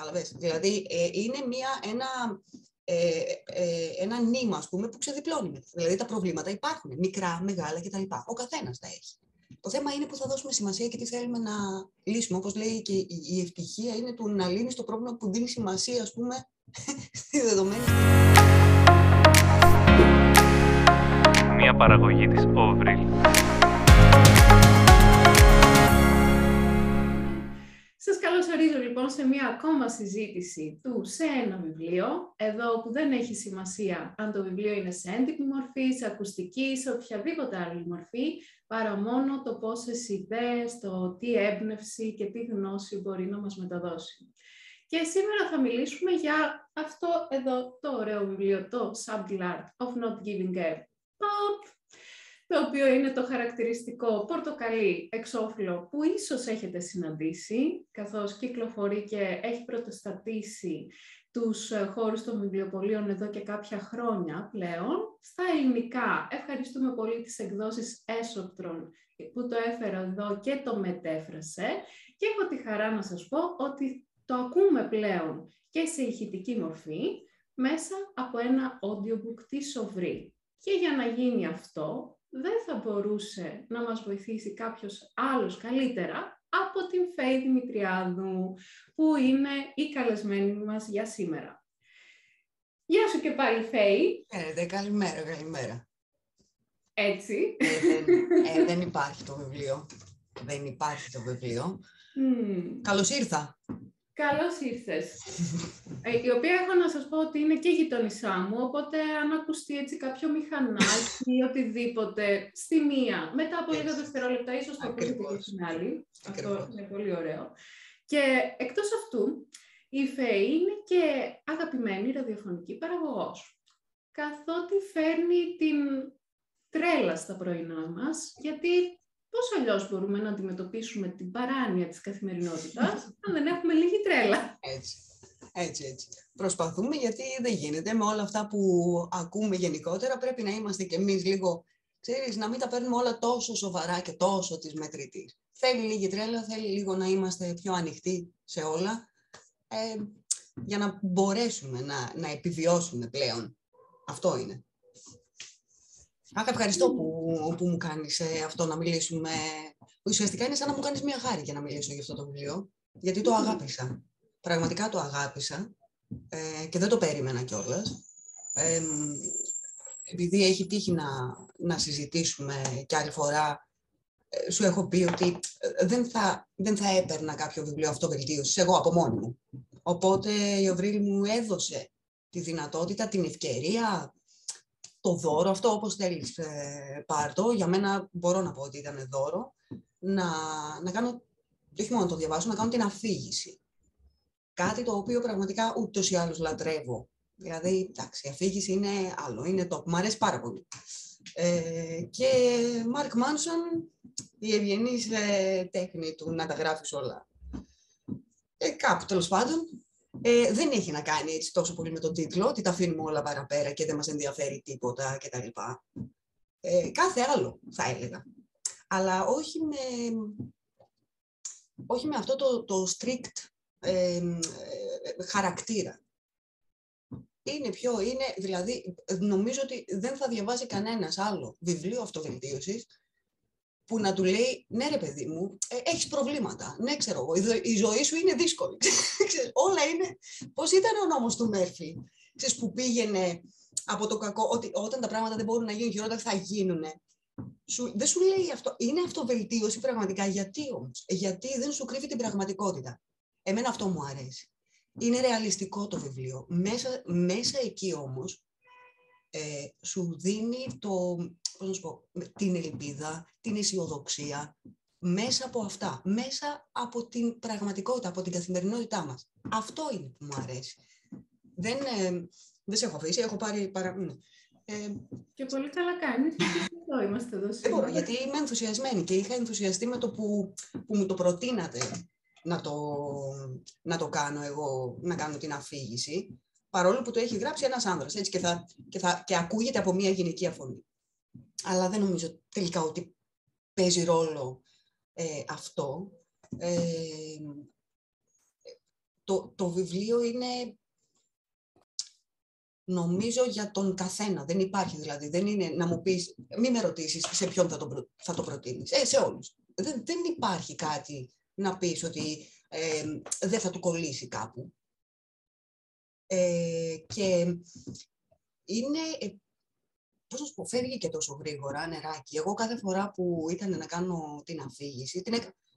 Κατάλαβες. Δηλαδή, ε, είναι μια, ένα, ε, ε, ένα νήμα, ας πούμε, που ξεδιπλώνει. Δηλαδή, τα προβλήματα υπάρχουν, μικρά, μεγάλα κτλ. Ο καθένας τα έχει. Το θέμα είναι που θα δώσουμε σημασία και τι θέλουμε να λύσουμε. Όπως λέει και η ευτυχία είναι του να λύνεις το πρόβλημα που δίνει σημασία, ας πούμε, στη δεδομένη. Μια παραγωγή της Όβριλ. Σας καλωσορίζω λοιπόν σε μια ακόμα συζήτηση του σε ένα βιβλίο, εδώ που δεν έχει σημασία αν το βιβλίο είναι σε έντυπη μορφή, σε ακουστική, σε οποιαδήποτε άλλη μορφή, παρά μόνο το πόσες ιδέες, το τι έμπνευση και τι γνώση μπορεί να μας μεταδώσει. Και σήμερα θα μιλήσουμε για αυτό εδώ το ωραίο βιβλίο, το Subtle Art of Not Giving a Pop, το οποίο είναι το χαρακτηριστικό πορτοκαλί εξώφυλλο που ίσως έχετε συναντήσει, καθώς κυκλοφορεί και έχει πρωτοστατήσει τους ε, χώρους των βιβλιοπολίων εδώ και κάποια χρόνια πλέον. Στα ελληνικά ευχαριστούμε πολύ τις εκδόσεις Έσοπτρον που το έφερα εδώ και το μετέφρασε και έχω τη χαρά να σας πω ότι το ακούμε πλέον και σε ηχητική μορφή μέσα από ένα audiobook της Σοβρή. Και για να γίνει αυτό, δεν θα μπορούσε να μας βοηθήσει κάποιος άλλος καλύτερα από την Φέη Δημητριάδου, που είναι η καλεσμένη μας για σήμερα. Γεια σου και πάλι, Φέη. Ε, καλημέρα, καλημέρα. Έτσι. Ε, δεν, υπάρχει το βιβλίο. Δεν υπάρχει το βιβλίο. Mm. Καλώς ήρθα. Καλώς ήρθες. Ε, η οποία έχω να σας πω ότι είναι και γειτονισά μου, οπότε αν ακουστεί έτσι κάποιο μηχανάκι ή οτιδήποτε στη μία, μετά από λίγα δευτερόλεπτα, ίσως το πει και στην άλλη. Αυτό είναι πολύ ωραίο. Και εκτός αυτού, η ΦΕΗ είναι και αγαπημένη ραδιοφωνική παραγωγός. Καθότι φέρνει την τρέλα στα πρωινά μας, γιατί Πώς αλλιώς μπορούμε να αντιμετωπίσουμε την παράνοια της καθημερινότητας, αν δεν έχουμε λίγη τρέλα. Έτσι. Έτσι, έτσι. Προσπαθούμε γιατί δεν γίνεται. Με όλα αυτά που ακούμε γενικότερα πρέπει να είμαστε κι εμείς λίγο, ξέρεις, να μην τα παίρνουμε όλα τόσο σοβαρά και τόσο της μετρητής. Θέλει λίγη τρέλα, θέλει λίγο να είμαστε πιο ανοιχτοί σε όλα, ε, για να μπορέσουμε να, να επιβιώσουμε πλέον. Αυτό είναι. Αχ, ευχαριστώ που, που μου κάνεις ε, αυτό να μιλήσουμε. Ουσιαστικά είναι σαν να μου κάνεις μια χάρη για να μιλήσω για αυτό το βιβλίο, γιατί το αγάπησα. Πραγματικά το αγάπησα ε, και δεν το περίμενα κιόλας. Ε, επειδή έχει τύχει να, να συζητήσουμε κι άλλη φορά, ε, σου έχω πει ότι ε, δεν θα, δεν θα έπαιρνα κάποιο βιβλίο αυτοβελτίωσης εγώ από μόνη μου. Οπότε η Οβρίλη μου έδωσε τη δυνατότητα, την ευκαιρία, το δώρο, αυτό όπως θέλεις ε, πάρτο, για μένα μπορώ να πω ότι ήταν δώρο, να, να κάνω, όχι μόνο να το διαβάσω, να κάνω την αφήγηση. Κάτι το οποίο πραγματικά ούτως ή άλλως λατρεύω. Δηλαδή, εντάξει, η αφήγηση είναι άλλο, είναι το μου αρέσει πάρα πολύ. Ε, και Μάρκ Μάνσον, η ευγενής ε, τέχνη του να τα γράφεις όλα. Ε, κάπου, τέλος πάντων, ε, δεν έχει να κάνει έτσι τόσο πολύ με τον τίτλο, ότι τα αφήνουμε όλα παραπέρα και δεν μας ενδιαφέρει τίποτα κτλ. Ε, κάθε άλλο θα έλεγα. Αλλά όχι με, όχι με αυτό το, το strict ε, ε, χαρακτήρα. Είναι πιο, είναι, δηλαδή, νομίζω ότι δεν θα διαβάσει κανένας άλλο βιβλίο αυτοβελτίωσης που να του λέει, ναι ρε παιδί μου, ε, έχεις προβλήματα, ναι ξέρω εγώ, η, ζωή σου είναι δύσκολη. Όλα είναι, πώς ήταν ο νόμος του Μέρφυ, ξέρεις, που πήγαινε από το κακό, ότι όταν τα πράγματα δεν μπορούν να γίνουν χειρότερα θα γίνουν. Σου, δεν σου λέει αυτό, είναι αυτοβελτίωση πραγματικά, γιατί όμως, γιατί δεν σου κρύβει την πραγματικότητα. Εμένα αυτό μου αρέσει. Είναι ρεαλιστικό το βιβλίο. Μέσα, μέσα εκεί όμως ε, σου δίνει το, πώς να σου πω, την ελπίδα, την αισιοδοξία, μέσα από αυτά, μέσα από την πραγματικότητα, από την καθημερινότητά μας. Αυτό είναι που μου αρέσει. Δεν, ε, δεν σε έχω αφήσει, έχω πάρει παρα... Ναι. Ε, και πολύ καλά κάνεις, εδώ είμαστε εδώ σήμερα. μπορώ, γιατί είμαι ενθουσιασμένη και είχα ενθουσιαστεί με το που, που μου το προτείνατε να το, να το κάνω εγώ, να κάνω την αφήγηση, παρόλο που το έχει γράψει ένας άνδρας, έτσι, και, θα, και, θα, και ακούγεται από μια γυναικεία φωνή αλλά δεν νομίζω τελικά ότι παίζει ρόλο ε, αυτό. Ε, το, το βιβλίο είναι νομίζω για τον καθένα. Δεν υπάρχει δηλαδή. Δεν είναι να μου πεις, μη με ρωτήσεις σε ποιον θα το, προ, θα το προτείνεις. Ε, σε όλους. Δεν, δεν υπάρχει κάτι να πεις ότι ε, δεν θα του κολλήσει κάπου. Ε, και είναι, ε, πώς να σου πω, φεύγει και τόσο γρήγορα νεράκι. Εγώ κάθε φορά που ήταν να κάνω την αφήγηση, την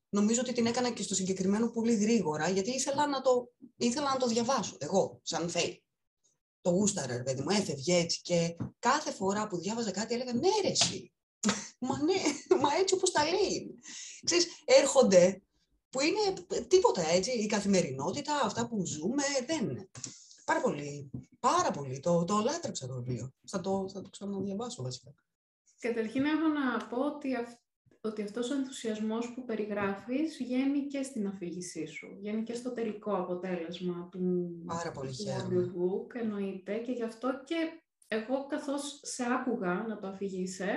νομίζω ότι την έκανα και στο συγκεκριμένο πολύ γρήγορα, γιατί ήθελα να το, ήθελα να το διαβάσω εγώ, σαν φέι. Το γούσταρα, ρε παιδί μου, έφευγε έτσι και κάθε φορά που διάβαζα κάτι έλεγα ναι ρε εσύ, μα ναι, μα έτσι όπως τα λέει. Ξέρεις, έρχονται που είναι τίποτα έτσι, η καθημερινότητα, αυτά που ζούμε, δεν είναι. Πάρα πολύ, πάρα πολύ. Το, το λάτρεψα το βιβλίο. Θα το, θα το ξαναδιαβάσω βασικά. Καταρχήν έχω να πω ότι, αυ, ότι αυτός ο ενθουσιασμός που περιγράφεις βγαίνει και στην αφήγησή σου. Βγαίνει και στο τελικό αποτέλεσμα του, Πάρα πολύ του audiobook, εννοείται. Και γι' αυτό και εγώ καθώς σε άκουγα να το αφηγείσαι,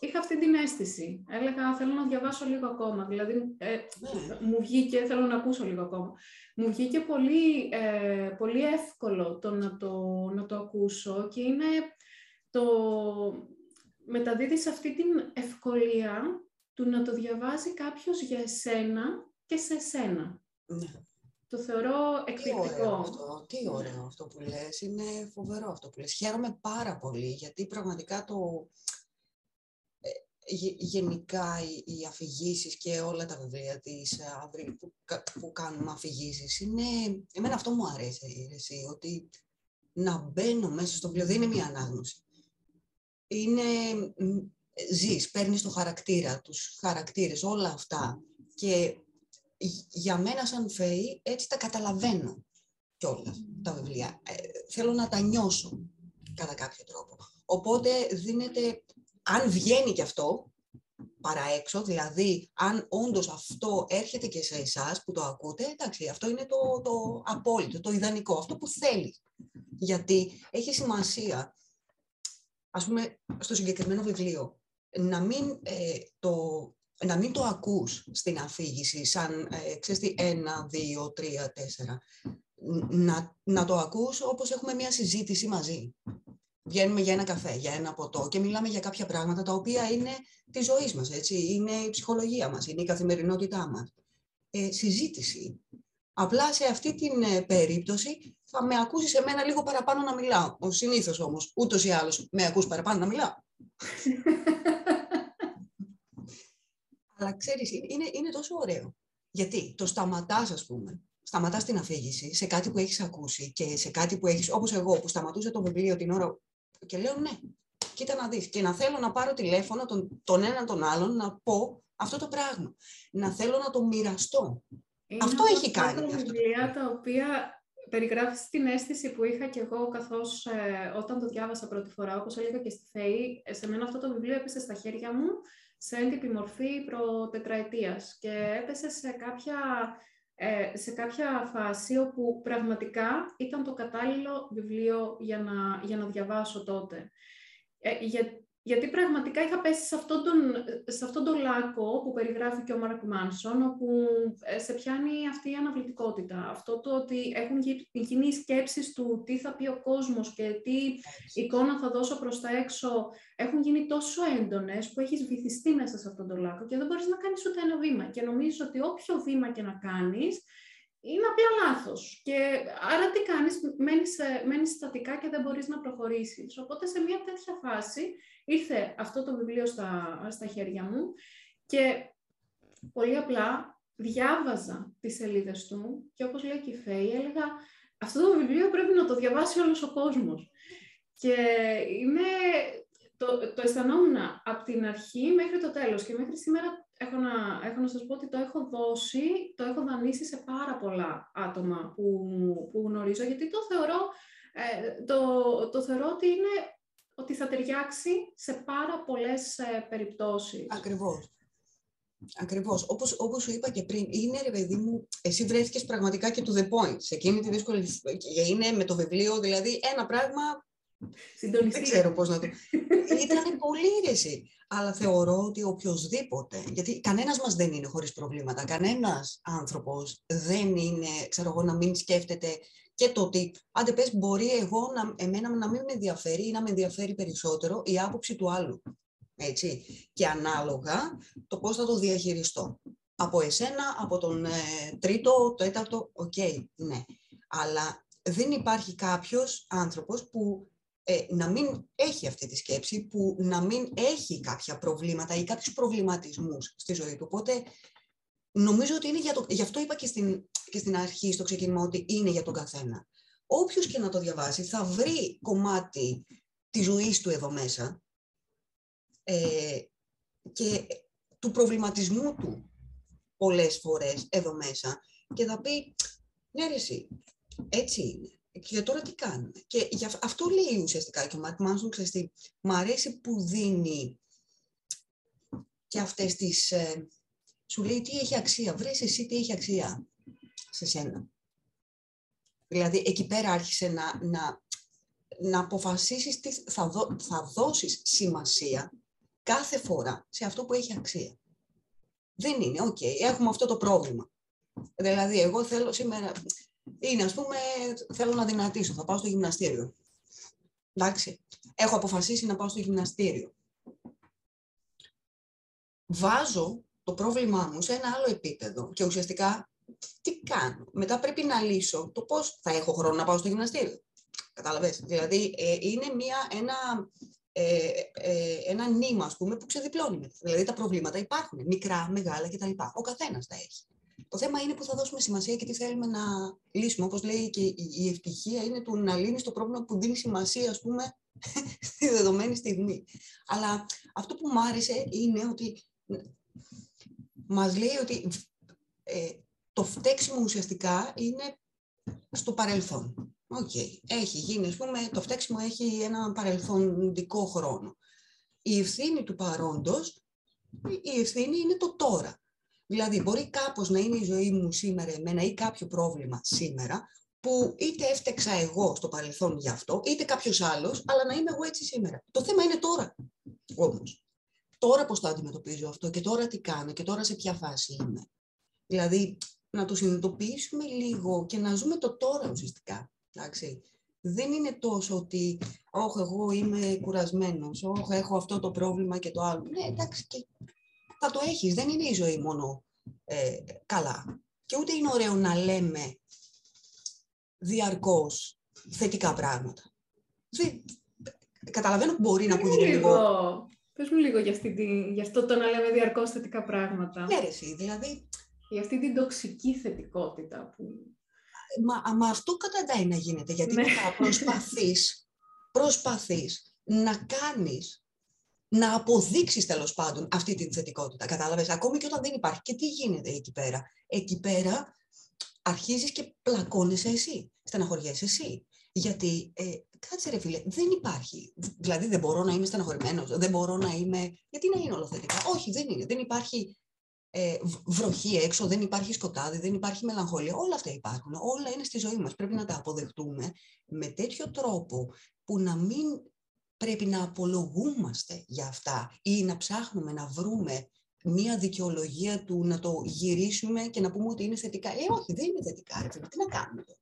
είχα αυτή την αίσθηση. Έλεγα, θέλω να διαβάσω λίγο ακόμα. Δηλαδή, ε, ναι. μου βγήκε, θέλω να ακούσω λίγο ακόμα. Μου βγήκε πολύ, ε, πολύ εύκολο το να, το να το ακούσω και είναι το... Μεταδίδεις αυτή την ευκολία του να το διαβάζει κάποιος για εσένα και σε εσένα. Ναι. Το θεωρώ εκπληκτικό. Τι ωραίο, αυτό, τι ωραίο αυτό που λες. Είναι φοβερό αυτό που λες. Χαίρομαι πάρα πολύ γιατί πραγματικά το, γενικά οι, οι αφηγήσεις και όλα τα βιβλία της ε, Αύρη που, που κάνουμε αφηγήσεις. είναι... Εμένα αυτό μου αρέσει, εσύ, ότι να μπαίνω μέσα στο βιβλίο δεν είναι μια ανάγνωση. Είναι... Ζεις, παίρνεις το χαρακτήρα, τους χαρακτήρες, όλα αυτά. Και για μένα σαν φαίη έτσι τα καταλαβαίνω κιόλας τα βιβλία. Ε, θέλω να τα νιώσω κατά κάποιο τρόπο. Οπότε δίνεται αν βγαίνει και αυτό παραέξω, δηλαδή αν όντως αυτό έρχεται και σε εσάς που το ακούτε, εντάξει, αυτό είναι το, το απόλυτο, το ιδανικό, αυτό που θέλει. Γιατί έχει σημασία, ας πούμε, στο συγκεκριμένο βιβλίο, να μην, ε, το, να μην το ακούς στην αφήγηση σαν, ε, ξέρεις τι, ένα, δύο, τρία, τέσσερα. Να, να το ακούς όπως έχουμε μια συζήτηση μαζί βγαίνουμε για ένα καφέ, για ένα ποτό και μιλάμε για κάποια πράγματα τα οποία είναι της ζωής μας, έτσι, είναι η ψυχολογία μας, είναι η καθημερινότητά μας. Ε, συζήτηση. Απλά σε αυτή την ε, περίπτωση θα με ακούσεις εμένα λίγο παραπάνω να μιλάω. Ο συνήθως όμως, ούτως ή άλλως, με ακούς παραπάνω να μιλάω. Αλλά ξέρεις, είναι, είναι τόσο ωραίο. Γιατί το σταματάς, ας πούμε, σταματάς την αφήγηση σε κάτι που έχεις ακούσει και σε κάτι που έχεις, όπως εγώ που σταματούσα το βιβλίο την ώρα και λέω ναι, κοίτα να δεις. Και να θέλω να πάρω τηλέφωνο τον, τον έναν τον άλλον να πω αυτό το πράγμα. Να θέλω να το μοιραστώ. αυτό έχει κάνει. Είναι βιβλία τα οποία περιγράφεις την αίσθηση που είχα και εγώ καθώς ε, όταν το διάβασα πρώτη φορά, όπως έλεγα και στη ΦΕΗ, σε μένα αυτό το βιβλίο έπεσε στα χέρια μου σε έντυπη μορφή προτετραετίας και έπεσε σε κάποια ε, σε κάποια φάση όπου πραγματικά ήταν το κατάλληλο βιβλίο για να, για να διαβάσω τότε. Ε, για, γιατί πραγματικά είχα πέσει σε αυτόν, τον, σε αυτόν τον λάκκο που περιγράφει και ο Μάρκ Μάνσον, όπου ε, σε πιάνει αυτή η αναβλητικότητα. Αυτό το ότι έχουν γίνει οι σκέψεις του τι θα πει ο κόσμος και τι εικόνα θα δώσω προς τα έξω, έχουν γίνει τόσο έντονες που έχεις βυθιστεί μέσα σε αυτόν τον λάκκο και δεν μπορείς να κάνεις ούτε ένα βήμα. Και νομίζω ότι όποιο βήμα και να κάνεις, είναι απλά λάθος. Και άρα τι κάνεις, μένεις, μένεις στατικά και δεν μπορείς να προχωρήσεις. Οπότε σε μια τέτοια φάση ήρθε αυτό το βιβλίο στα, στα χέρια μου και πολύ απλά διάβαζα τις σελίδες του και όπως λέει και η Φέη, έλεγα αυτό το βιβλίο πρέπει να το διαβάσει όλος ο κόσμος. Και είναι, το, το αισθανόμουν από την αρχή μέχρι το τέλος και μέχρι σήμερα έχω να, έχω να σας πω ότι το έχω δώσει, το έχω δανείσει σε πάρα πολλά άτομα που, που γνωρίζω, γιατί το θεωρώ, ε, το, το θεωρώ ότι είναι ότι θα ταιριάξει σε πάρα πολλές ε, περιπτώσεις. Ακριβώς. Ακριβώς. Όπως, όπως σου είπα και πριν, είναι ρε παιδί μου, εσύ βρέθηκες πραγματικά και to the point, σε εκείνη τη δύσκολη... Είναι με το βιβλίο, δηλαδή ένα πράγμα Συντονιστή. Δεν ξέρω πώς να το... Ήταν πολύ ήρεση. Αλλά θεωρώ ότι οποιοδήποτε, γιατί κανένας μας δεν είναι χωρίς προβλήματα, κανένας άνθρωπος δεν είναι, ξέρω εγώ, να μην σκέφτεται και το ότι, άντε πες, μπορεί εγώ, να, εμένα να μην με ενδιαφέρει ή να με ενδιαφέρει περισσότερο η άποψη του άλλου. Έτσι. Και ανάλογα το πώς θα το διαχειριστώ. Από εσένα, από τον ε, τρίτο, το τέταρτο, οκ, ναι. Αλλά δεν υπάρχει κάποιος άνθρωπος που ε, να μην έχει αυτή τη σκέψη, που να μην έχει κάποια προβλήματα ή κάποιους προβληματισμούς στη ζωή του. Οπότε νομίζω ότι είναι για το... Γι' αυτό είπα και στην, και στην αρχή, στο ξεκίνημα, ότι είναι για τον καθένα. Όποιος και να το διαβάσει θα βρει κομμάτι της ζωής του εδώ μέσα ε, και του προβληματισμού του πολλές φορές εδώ μέσα και θα πει, ναι ρε εσύ, έτσι είναι. Και τώρα τι κάνουμε. Και για αυτό λέει ουσιαστικά και ο Ματ Μάνσον, ξέρεις τι, μ' αρέσει που δίνει και αυτές τις... Ε, σου λέει τι έχει αξία. Βρες εσύ τι έχει αξία σε σένα. Δηλαδή, εκεί πέρα άρχισε να, να, να αποφασίσεις τι θα, δω, θα δώσεις σημασία κάθε φορά σε αυτό που έχει αξία. Δεν είναι, οκ, έχουμε αυτό το πρόβλημα. Δηλαδή, εγώ θέλω σήμερα, είναι ας πούμε, θέλω να αδυνατίσω, θα πάω στο γυμναστήριο. Εντάξει, έχω αποφασίσει να πάω στο γυμναστήριο. Βάζω το πρόβλημά μου σε ένα άλλο επίπεδο και ουσιαστικά τι κάνω; Μετά πρέπει να λύσω το πώς θα έχω χρόνο να πάω στο γυμναστήριο. Κατάλαβες; Δηλαδή, ε, είναι μια, ένα, ε, ε, ένα νήμα, ας πούμε, που ξεδιπλώνει. Δηλαδή, τα προβλήματα υπάρχουν, μικρά, μεγάλα κτλ. Ο καθένας τα έχει. Το θέμα είναι που θα δώσουμε σημασία και τι θέλουμε να λύσουμε. Όπως λέει και η ευτυχία είναι του να λύνεις το πρόβλημα που δίνει σημασία, ας πούμε, στη δεδομένη στιγμή. Αλλά αυτό που μου άρεσε είναι ότι μας λέει ότι ε, το φταίξιμο ουσιαστικά είναι στο παρελθόν. Οκ, έχει γίνει, ας πούμε, το φταίξιμο έχει ένα παρελθοντικό χρόνο. Η ευθύνη του παρόντος, η ευθύνη είναι το τώρα. Δηλαδή, μπορεί κάπως να είναι η ζωή μου σήμερα εμένα ή κάποιο πρόβλημα σήμερα, που είτε έφταιξα εγώ στο παρελθόν γι' αυτό, είτε κάποιος άλλος, αλλά να είμαι εγώ έτσι σήμερα. Το θέμα είναι τώρα όμως. Τώρα πώς το αντιμετωπίζω αυτό και τώρα τι κάνω και τώρα σε ποια φάση είμαι. Δηλαδή, να το συνειδητοποιήσουμε λίγο και να ζούμε το τώρα ουσιαστικά. Εντάξει. Δεν είναι τόσο ότι, όχι, εγώ είμαι κουρασμένος, όχι, έχω αυτό το πρόβλημα και το άλλο. Ναι, εντάξει, και θα το έχεις. Δεν είναι η ζωή μόνο ε, καλά. Και ούτε είναι ωραίο να λέμε διαρκώς θετικά πράγματα. Δεν, καταλαβαίνω που μπορεί να ακούγεται λίγο... Πες μου λίγο για, αυτή, για αυτό το να λέμε διαρκώς θετικά πράγματα. Ναι, ρε, δηλαδή... Για αυτή την τοξική θετικότητα που... Μα, μα αυτό καταντάει να γίνεται, γιατί ναι. μετά προσπαθείς, προσπαθείς να κάνεις να αποδείξεις τέλος πάντων αυτή την θετικότητα. Κατάλαβες, ακόμη και όταν δεν υπάρχει. Και τι γίνεται εκεί πέρα; Εκεί πέρα αρχίζεις και πλακώνεσαι εσύ. Στεναχωριέσαι εσύ. Γιατί, ε, κάτσε ρε φίλε, δεν υπάρχει. Δηλαδή δεν μπορώ να είμαι στεναχωρημένος, δεν μπορώ να είμαι. Γιατί να είναι όλα θετικά. Όχι, δεν είναι. Δεν υπάρχει ε, βροχή έξω, δεν υπάρχει σκοτάδι, δεν υπάρχει μελαγχολία. Όλα αυτά υπάρχουν. Όλα είναι στη ζωή μας. Πρέπει να τα αποδεχτούμε με τέτοιο τρόπο που να μην πρέπει να απολογούμαστε για αυτά ή να ψάχνουμε να βρούμε μία δικαιολογία του να το γυρίσουμε και να πούμε ότι είναι θετικά. Ε, όχι, δεν είναι θετικά, ρε τι να κάνουμε τώρα.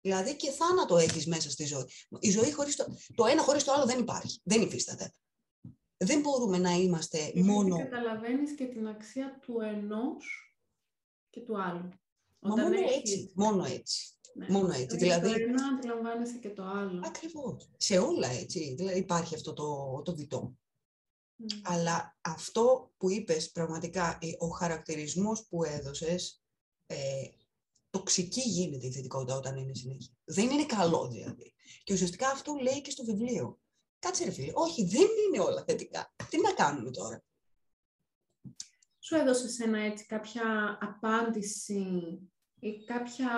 Δηλαδή και θάνατο έχεις μέσα στη ζωή. Η ζωή χωρίς το, το ένα χωρίς το άλλο δεν υπάρχει. Δεν υφίσταται. Δεν μπορούμε να είμαστε Γιατί μόνο... καταλαβαίνεις και την αξία του ενός και του άλλου. Μα μόνο έτσι, μόνο έτσι. Ναι. Μόνο έτσι. Δηλαδή, δηλαδή... Το ένα αντιλαμβάνεσαι και το άλλο. Ακριβώς. Σε όλα έτσι. Δηλαδή υπάρχει αυτό το, το διτό. Mm. Αλλά αυτό που είπες πραγματικά, ε, ο χαρακτηρισμός που έδωσες, ε, τοξική γίνεται η θετικότητα όταν είναι συνέχεια. Δεν είναι καλό δηλαδή. Και ουσιαστικά αυτό λέει και στο βιβλίο. Κάτσε ρε φίλε, όχι δεν είναι όλα θετικά. Τι να κάνουμε τώρα; Σου έδωσε ένα έτσι κάποια απάντηση ή κάποια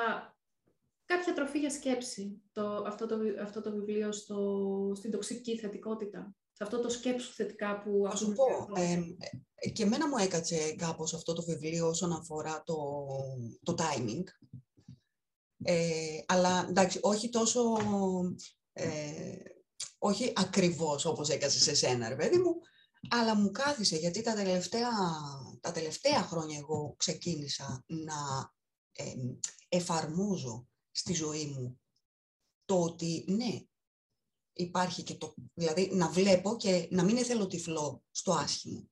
κάποια τροφή για σκέψη το, αυτό, το, αυτό το βιβλίο στο, στην τοξική θετικότητα. Σε αυτό το σκέψου θετικά που... Θα σου πω, ε, και εμένα μου έκατσε κάπως αυτό το βιβλίο όσον αφορά το, το timing. Ε, αλλά εντάξει, όχι τόσο... Ε, όχι ακριβώς όπως έκασες σε σένα, ρε παιδί μου, αλλά μου κάθισε γιατί τα τελευταία, τα τελευταία χρόνια εγώ ξεκίνησα να εφαρμόζω στη ζωή μου το ότι ναι, υπάρχει και το, δηλαδή να βλέπω και να μην ήθελω τυφλό στο άσχημο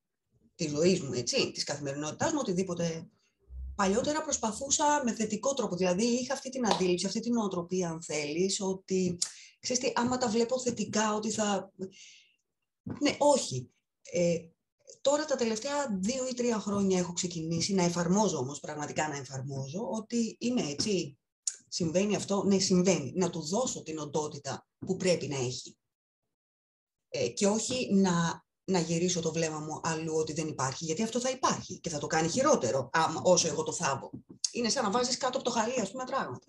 τη ζωή μου, έτσι, της καθημερινότητάς μου, οτιδήποτε. Παλιότερα προσπαθούσα με θετικό τρόπο, δηλαδή είχα αυτή την αντίληψη, αυτή την νοοτροπία, αν θέλεις, ότι, ξέρεις τι, άμα τα βλέπω θετικά, ότι θα... Ναι, όχι. Ε, τώρα τα τελευταία δύο ή τρία χρόνια έχω ξεκινήσει να εφαρμόζω όμως, πραγματικά να εφαρμόζω, ότι είμαι έτσι, συμβαίνει αυτό, ναι συμβαίνει, να του δώσω την οντότητα που πρέπει να έχει. Ε, και όχι να, να γυρίσω το βλέμμα μου αλλού ότι δεν υπάρχει, γιατί αυτό θα υπάρχει και θα το κάνει χειρότερο άμα, όσο εγώ το θάβω. Είναι σαν να βάζεις κάτω από το χαλί, ας πούμε, πράγματα.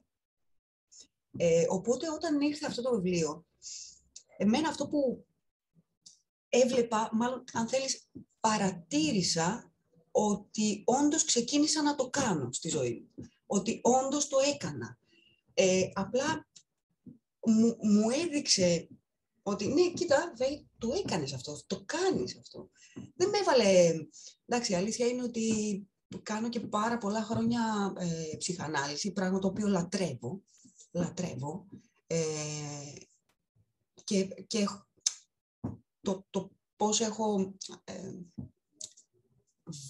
Ε, οπότε όταν ήρθε αυτό το βιβλίο, εμένα αυτό που έβλεπα, μάλλον αν θέλεις, παρατήρησα ότι όντως ξεκίνησα να το κάνω στη ζωή μου. Ότι όντως το έκανα. Ε, απλά μου, μου έδειξε ότι ναι, κοίτα, βέ, το έκανες αυτό, το κάνεις αυτό. Δεν με έβαλε... Εντάξει, η αλήθεια είναι ότι κάνω και πάρα πολλά χρόνια ε, ψυχανάλυση, πράγμα το οποίο λατρεύω. Λατρεύω. Ε, και, και το, το πώς έχω ε,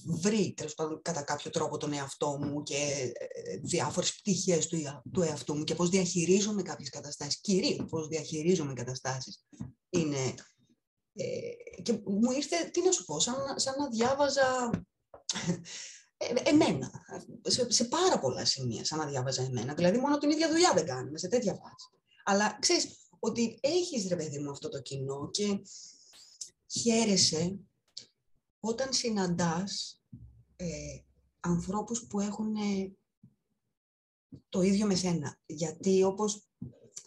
βρει τέλος πάντων, κατά κάποιο τρόπο τον εαυτό μου και ε, διάφορες πτυχές του, του εαυτού μου και πώς διαχειρίζομαι κάποιες καταστάσεις, κυρίως πώς διαχειρίζομαι καταστάσεις, είναι... Ε, και μου ήρθε, τι να σου πω, σαν, σαν να διάβαζα ε, εμένα, σε, σε πάρα πολλά σημεία, σαν να διάβαζα εμένα. Δηλαδή, μόνο την ίδια δουλειά δεν κάνουμε, σε τέτοια φάση. Αλλά ξέρεις ότι έχεις, ρε παιδί μου, αυτό το κοινό και χαίρεσαι όταν συναντάς ε, ανθρώπους που έχουν ε, το ίδιο με σένα. Γιατί όπως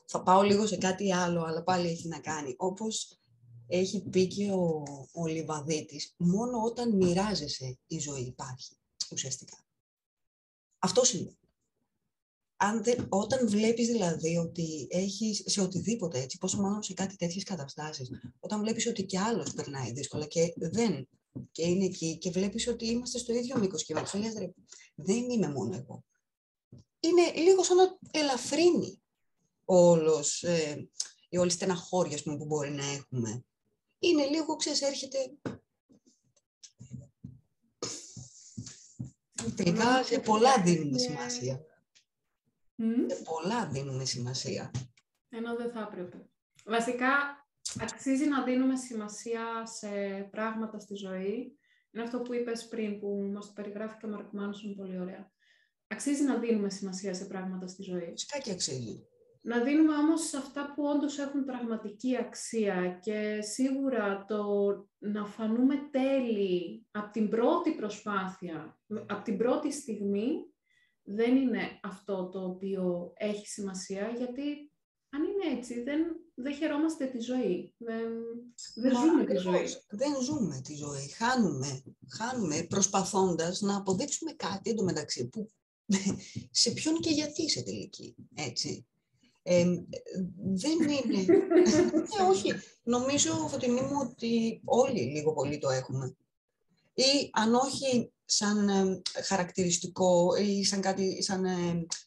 θα πάω λίγο σε κάτι άλλο, αλλά πάλι έχει να κάνει. Όπως έχει πει και ο, ο Λιβαδίτης, μόνο όταν μοιράζεσαι η ζωή υπάρχει, ουσιαστικά. Αυτό σημαίνει. Αν όταν βλέπεις δηλαδή ότι έχεις σε οτιδήποτε έτσι, πόσο μάλλον σε κάτι τέτοιες καταστάσεις, όταν βλέπεις ότι κι άλλος περνάει δύσκολα και δεν και είναι εκεί και βλέπεις ότι είμαστε στο ίδιο μήκος και λες, ρε, δεν είμαι μόνο εγώ. Είναι λίγο σαν να ελαφρύνει όλος, ε, η όλη στεναχώρια που μπορεί να έχουμε. Είναι λίγο, ξέρεις, έρχεται... Τελικά σε πολλά δίνουμε σημασία. Σε πολλά δίνουμε σημασία. Ενώ δεν θα έπρεπε. Βασικά, αξίζει να δίνουμε σημασία σε πράγματα στη ζωή. Είναι αυτό που είπες πριν, που μας το περιγράφει και ο Μαρκ Μάνσον πολύ ωραία. Αξίζει να δίνουμε σημασία σε πράγματα στη ζωή. Φυσικά και αξίζει. Να δίνουμε όμως σε αυτά που όντως έχουν πραγματική αξία και σίγουρα το να φανούμε τέλειοι από την πρώτη προσπάθεια, από την πρώτη στιγμή, δεν είναι αυτό το οποίο έχει σημασία, γιατί αν είναι έτσι, δεν, δεν χαιρόμαστε τη ζωή. Δεν, δεν ζούμε τη ζωή. Δεν ζούμε τη ζωή. Χάνουμε, χάνουμε προσπαθώντας να αποδείξουμε κάτι εντωμεταξύ που σε ποιον και γιατί σε τελική, έτσι. δεν είναι... ναι, όχι. Νομίζω, Φωτεινή μου, ότι όλοι λίγο πολύ το έχουμε. Ή αν όχι σαν χαρακτηριστικό ή σαν κάτι, σαν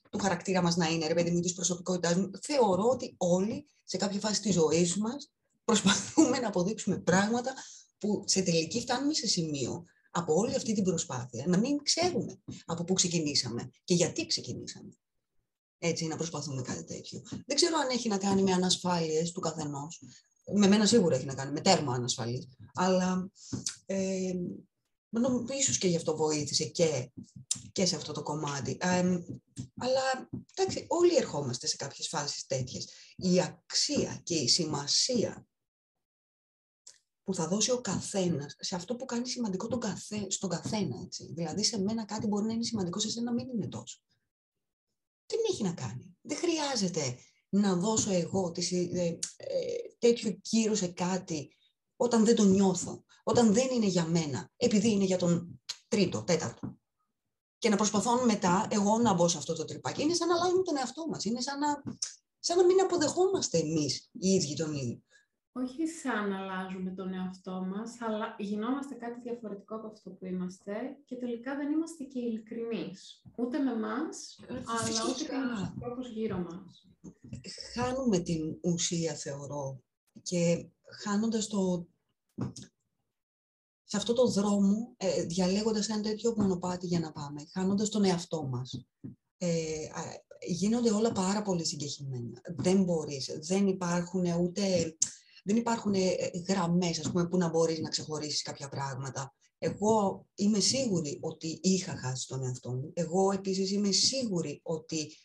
του χαρακτήρα μας να είναι, ρε παιδί μου, της προσωπικότητάς μου, θεωρώ ότι όλοι σε κάποια φάση της ζωής μας προσπαθούμε να αποδείξουμε πράγματα που σε τελική φτάνουμε σε σημείο από όλη αυτή την προσπάθεια να μην ξέρουμε από πού ξεκινήσαμε και γιατί ξεκινήσαμε. Έτσι, να προσπαθούμε κάτι τέτοιο. Δεν ξέρω αν έχει να κάνει με ανασφάλειες του καθενός. Με μένα σίγουρα έχει να κάνει με τέρμα ανασφαλής. Αλλά ε, ίσως και γι' αυτό βοήθησε και, και σε αυτό το κομμάτι. αλλά εντάξει, όλοι ερχόμαστε σε κάποιες φάσεις τέτοιες. Η αξία και η σημασία που θα δώσει ο καθένας σε αυτό που κάνει σημαντικό τον καθέ, στον καθένα. Έτσι. Δηλαδή σε μένα κάτι μπορεί να είναι σημαντικό, σε σένα να μην είναι τόσο. Τι έχει να κάνει; Δεν χρειάζεται να δώσω εγώ ε, ε, τέτοιο κύριο σε κάτι όταν δεν το νιώθω, όταν δεν είναι για μένα, επειδή είναι για τον τρίτο, τέταρτο. Και να προσπαθώ μετά εγώ να μπω σε αυτό το τρυπάκι. Είναι σαν να αλλάζουμε τον εαυτό μας. Είναι σαν να, σαν να μην αποδεχόμαστε εμείς οι ίδιοι τον ίδιο. όχι σαν αλλάζουμε τον εαυτό μας, αλλά γινόμαστε κάτι διαφορετικό από αυτό που είμαστε και τελικά δεν είμαστε και ειλικρινείς. Ούτε με μας, Ε, αλλά ούτε και με τους φυσικά. ανθρώπους γύρω μας. Χάνουμε την ουσία, θεωρώ, και χάνοντας το... Σε αυτό το δρόμο, ε, διαλέγοντας ένα τέτοιο μονοπάτι για να πάμε, χάνοντας τον εαυτό μας. Ε, α, γίνονται όλα πάρα πολύ συγκεκριμένα. Δεν μπορείς, δεν υπάρχουν ούτε... Δεν υπάρχουν ε, γραμμές, ας πούμε, που να μπορείς να ξεχωρίσεις κάποια πράγματα. Εγώ είμαι σίγουρη ότι είχα χάσει τον εαυτό μου. Εγώ επίσης είμαι σίγουρη ότι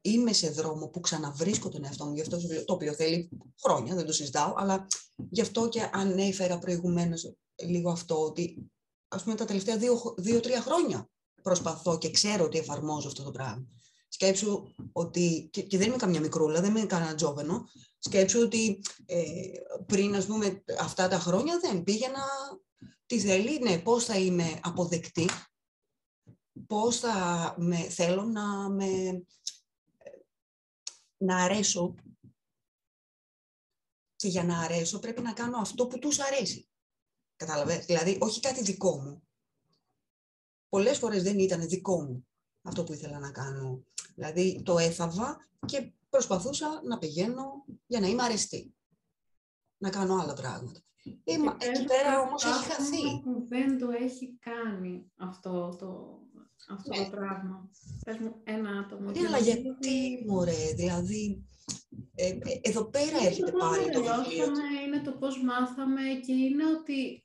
είμαι σε δρόμο που ξαναβρίσκω τον εαυτό μου, γι' αυτό σου λέω, το οποίο θέλει χρόνια, δεν το συζητάω, αλλά γι' αυτό και ανέφερα προηγουμένως λίγο αυτό, ότι ας πούμε τα τελευταία δύο- δύο-τρία χρόνια προσπαθώ και ξέρω ότι εφαρμόζω αυτό το πράγμα. Σκέψου ότι, και, και δεν είμαι καμιά μικρούλα, δεν είμαι κανένα τζόβενο, σκέψου ότι ε, πριν ας πούμε αυτά τα χρόνια δεν πήγαινα τι θέλει, ναι, πώς θα είμαι αποδεκτή, πώς θα με, θέλω να με, να αρέσω και για να αρέσω πρέπει να κάνω αυτό που τους αρέσει. Κατάλαβες, δηλαδή όχι κάτι δικό μου. Πολλές φορές δεν ήταν δικό μου αυτό που ήθελα να κάνω. Δηλαδή το έθαβα και προσπαθούσα να πηγαίνω για να είμαι αρεστή. Να κάνω άλλα πράγματα. Ε, μα, Και εκεί πες πέρα μου όμως έχει άτομο χαθεί. που δεν το έχει κάνει αυτό το, αυτό Ναι. το πράγμα. Πες μου ένα άτομο. Ναι, και αλλά να γιατί, δεις μωρέ, δηλαδή, ε, ε, εδώ πέρα Είναι έρχεται το πώς πάλι το βιβλίο. μεγαλώσαμε, είναι το πώς μάθαμε και είναι ότι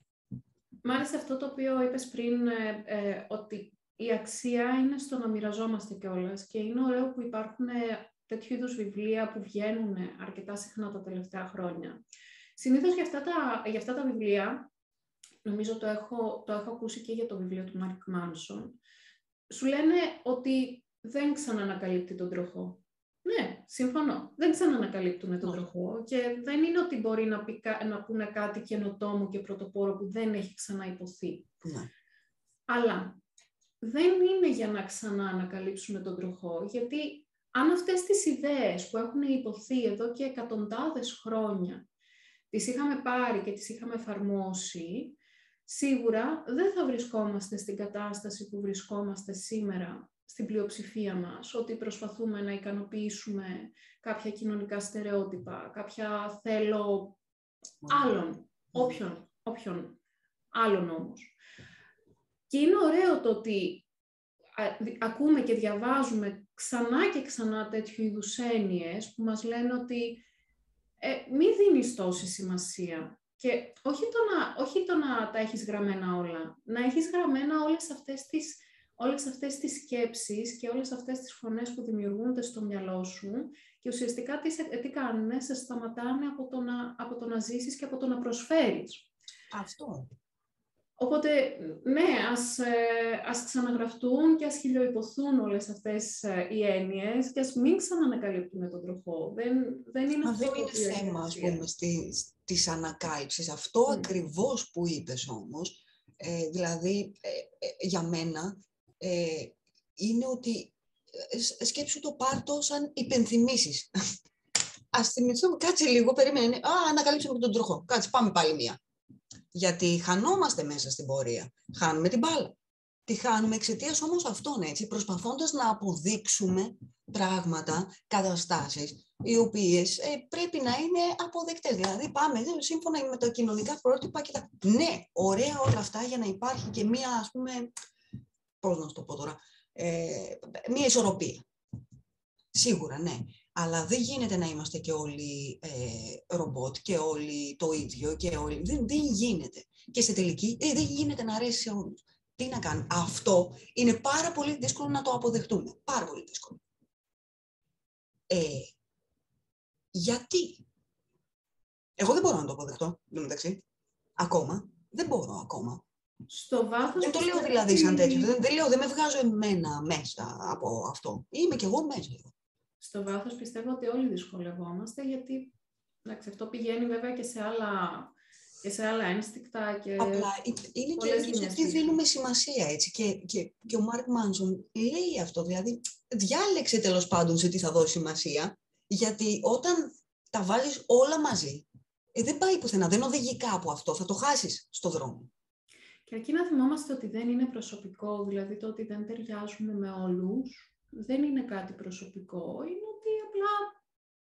μ' άρεσε αυτό το οποίο είπες πριν, ε, ε, ότι η αξία είναι στο να μοιραζόμαστε κιόλας. και είναι ωραίο που υπάρχουν ε, τέτοιου είδους βιβλία που βγαίνουν αρκετά συχνά τα τελευταία χρόνια. Συνήθως για αυτά τα, για αυτά τα βιβλία, νομίζω το έχω, το έχω ακούσει και για το βιβλίο του Μάρκ Μάνσον, σου λένε ότι δεν ξανανακαλύπτει τον τροχό. Ναι, συμφωνώ. Δεν ξανανακαλύπτουν τον Ναι. τροχό και δεν είναι ότι μπορεί να, πει, κα- να πούνε κάτι καινοτόμο και πρωτοπόρο που δεν έχει ξαναυποθεί. Ναι. Αλλά δεν είναι για να ξανά ανακαλύψουμε τον τροχό, γιατί αν αυτές τις ιδέες που έχουν υποθεί εδώ και εκατοντάδες χρόνια τις είχαμε πάρει και τις είχαμε εφαρμόσει, σίγουρα δεν θα βρισκόμαστε στην κατάσταση που βρισκόμαστε σήμερα στην πλειοψηφία μας, ότι προσπαθούμε να ικανοποιήσουμε κάποια κοινωνικά στερεότυπα, κάποια θέλω άλλων, όποιον, όποιον άλλον όμως. Και είναι ωραίο το ότι α- δι- ακούμε και διαβάζουμε ξανά και ξανά τέτοιου είδους έννοιες που μας λένε ότι ε, μη δίνεις τόση σημασία. Και όχι το, να, όχι το να τα έχεις γραμμένα όλα, να έχεις γραμμένα όλες αυτές τις, όλες αυτές τις σκέψεις και όλες αυτές τις φωνές που δημιουργούνται στο μυαλό σου και ουσιαστικά τι, σε- τι κάνουν, σε σταματάνε από το, να, από το να ζήσεις και από το να προσφέρεις. Αυτό. Οπότε, ναι, ας, ε, ας ξαναγραφτούν και ας χιλιοϊπωθούν όλες αυτές ε, οι έννοιες και ας μην ξανανακαλύπτουν τον τροχό. Δεν, δεν είναι Μα αυτό δεν το είναι οποίο έχει θέμα, ας αξία. πούμε, στη, της ανακάλυψης. Αυτό Μμ. ακριβώς που είπες όμως, ε, δηλαδή, ε, ε, για μένα, ε, είναι ότι ε, σ- σκέψου το πάρτο σαν υπενθυμίσεις. Ας θυμηθούμε, κάτσε λίγο, περίμενε. Α, ανακαλύψαμε και τον τροχό. Κάτσε, πάμε πάλι μία. Γιατί χανόμαστε μέσα στην πορεία. Χάνουμε την μπάλα. Τη χάνουμε εξαιτίας όμως αυτών, έτσι, προσπαθώντας να αποδείξουμε πράγματα, καταστάσεις, οι οποίες πρέπει να είναι αποδεκτές. Δηλαδή, πάμε ε, σύμφωνα με τα κοινωνικά πρότυπα και τα. Ναι, ωραία όλα αυτά για να υπάρχει και μία, ας πούμε. Πώς να σου το πω τώρα. Ε, μία ισορροπία. Σίγουρα, ναι. Αλλά δεν γίνεται να είμαστε και όλοι ε, ρομπότ και όλοι το ίδιο και όλοι... Δεν, δεν γίνεται. Και σε τελική ε, δεν γίνεται να αρέσει σε όλους. Τι να κάνουμε. Αυτό είναι πάρα πολύ δύσκολο να το αποδεχτούμε. Πάρα πολύ δύσκολο. Ε, γιατί; Εγώ δεν μπορώ να το αποδεχτώ, εν τω μεταξύ. Ακόμα. Δεν μπορώ ακόμα. Στο βάθος Δεν το λέω πιστεύω δηλαδή σαν ότι- τέτοιο. Δεν, δεν λέω, δεν με βγάζω εμένα μέσα από αυτό. Είμαι κι εγώ μέσα. Στο βάθος πιστεύω ότι όλοι δυσκολευόμαστε, γιατί εντάξει, αυτό πηγαίνει βέβαια και σε άλλα, και σε άλλα ένστικτα και... Απλά ε, είναι και πολλές ίσως γενιές ότι πίσω. δίνουμε σημασία έτσι. Και, και, και ο Μάρκ Μάνσον λέει αυτό. Δηλαδή, διάλεξε τέλος πάντων σε τι θα δώσει σημασία. Γιατί όταν τα βάλεις όλα μαζί, ε, δεν πάει πουθενά, δεν οδηγεί κάπου αυτό, θα το χάσεις στο δρόμο. Και αρκεί να θυμόμαστε ότι δεν είναι προσωπικό, δηλαδή το ότι δεν ταιριάζουμε με όλους, δεν είναι κάτι προσωπικό, είναι ότι απλά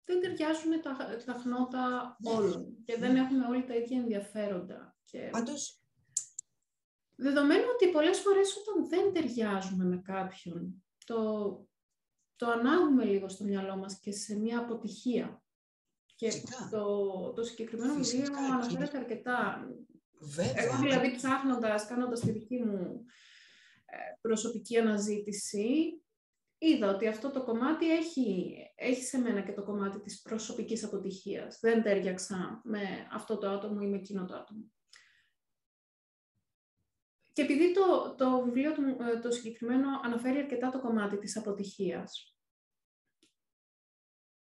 δεν ταιριάζουν τα, τα χνότα όλων και δεν έχουμε όλοι τα ίδια ενδιαφέροντα. Και... Πάντως, Δεδομένου ότι πολλές φορές όταν δεν ταιριάζουμε με κάποιον, το, το ανάγουμε λίγο στο μυαλό μας και σε μια αποτυχία. Και Φυσικά. το, το συγκεκριμένο βιβλίο Φυσικά, αναφέρεται κύριε. αρκετά. Βέβαια. Εγώ δηλαδή ψάχνοντας, κάνοντας τη δική μου ε, προσωπική αναζήτηση, είδα ότι αυτό το κομμάτι έχει, έχει σε μένα και το κομμάτι της προσωπικής αποτυχίας. Δεν τέριαξα με αυτό το άτομο ή με εκείνο το άτομο. Και επειδή το, το βιβλίο του, ε, το συγκεκριμένο αναφέρει αρκετά το κομμάτι της αποτυχίας,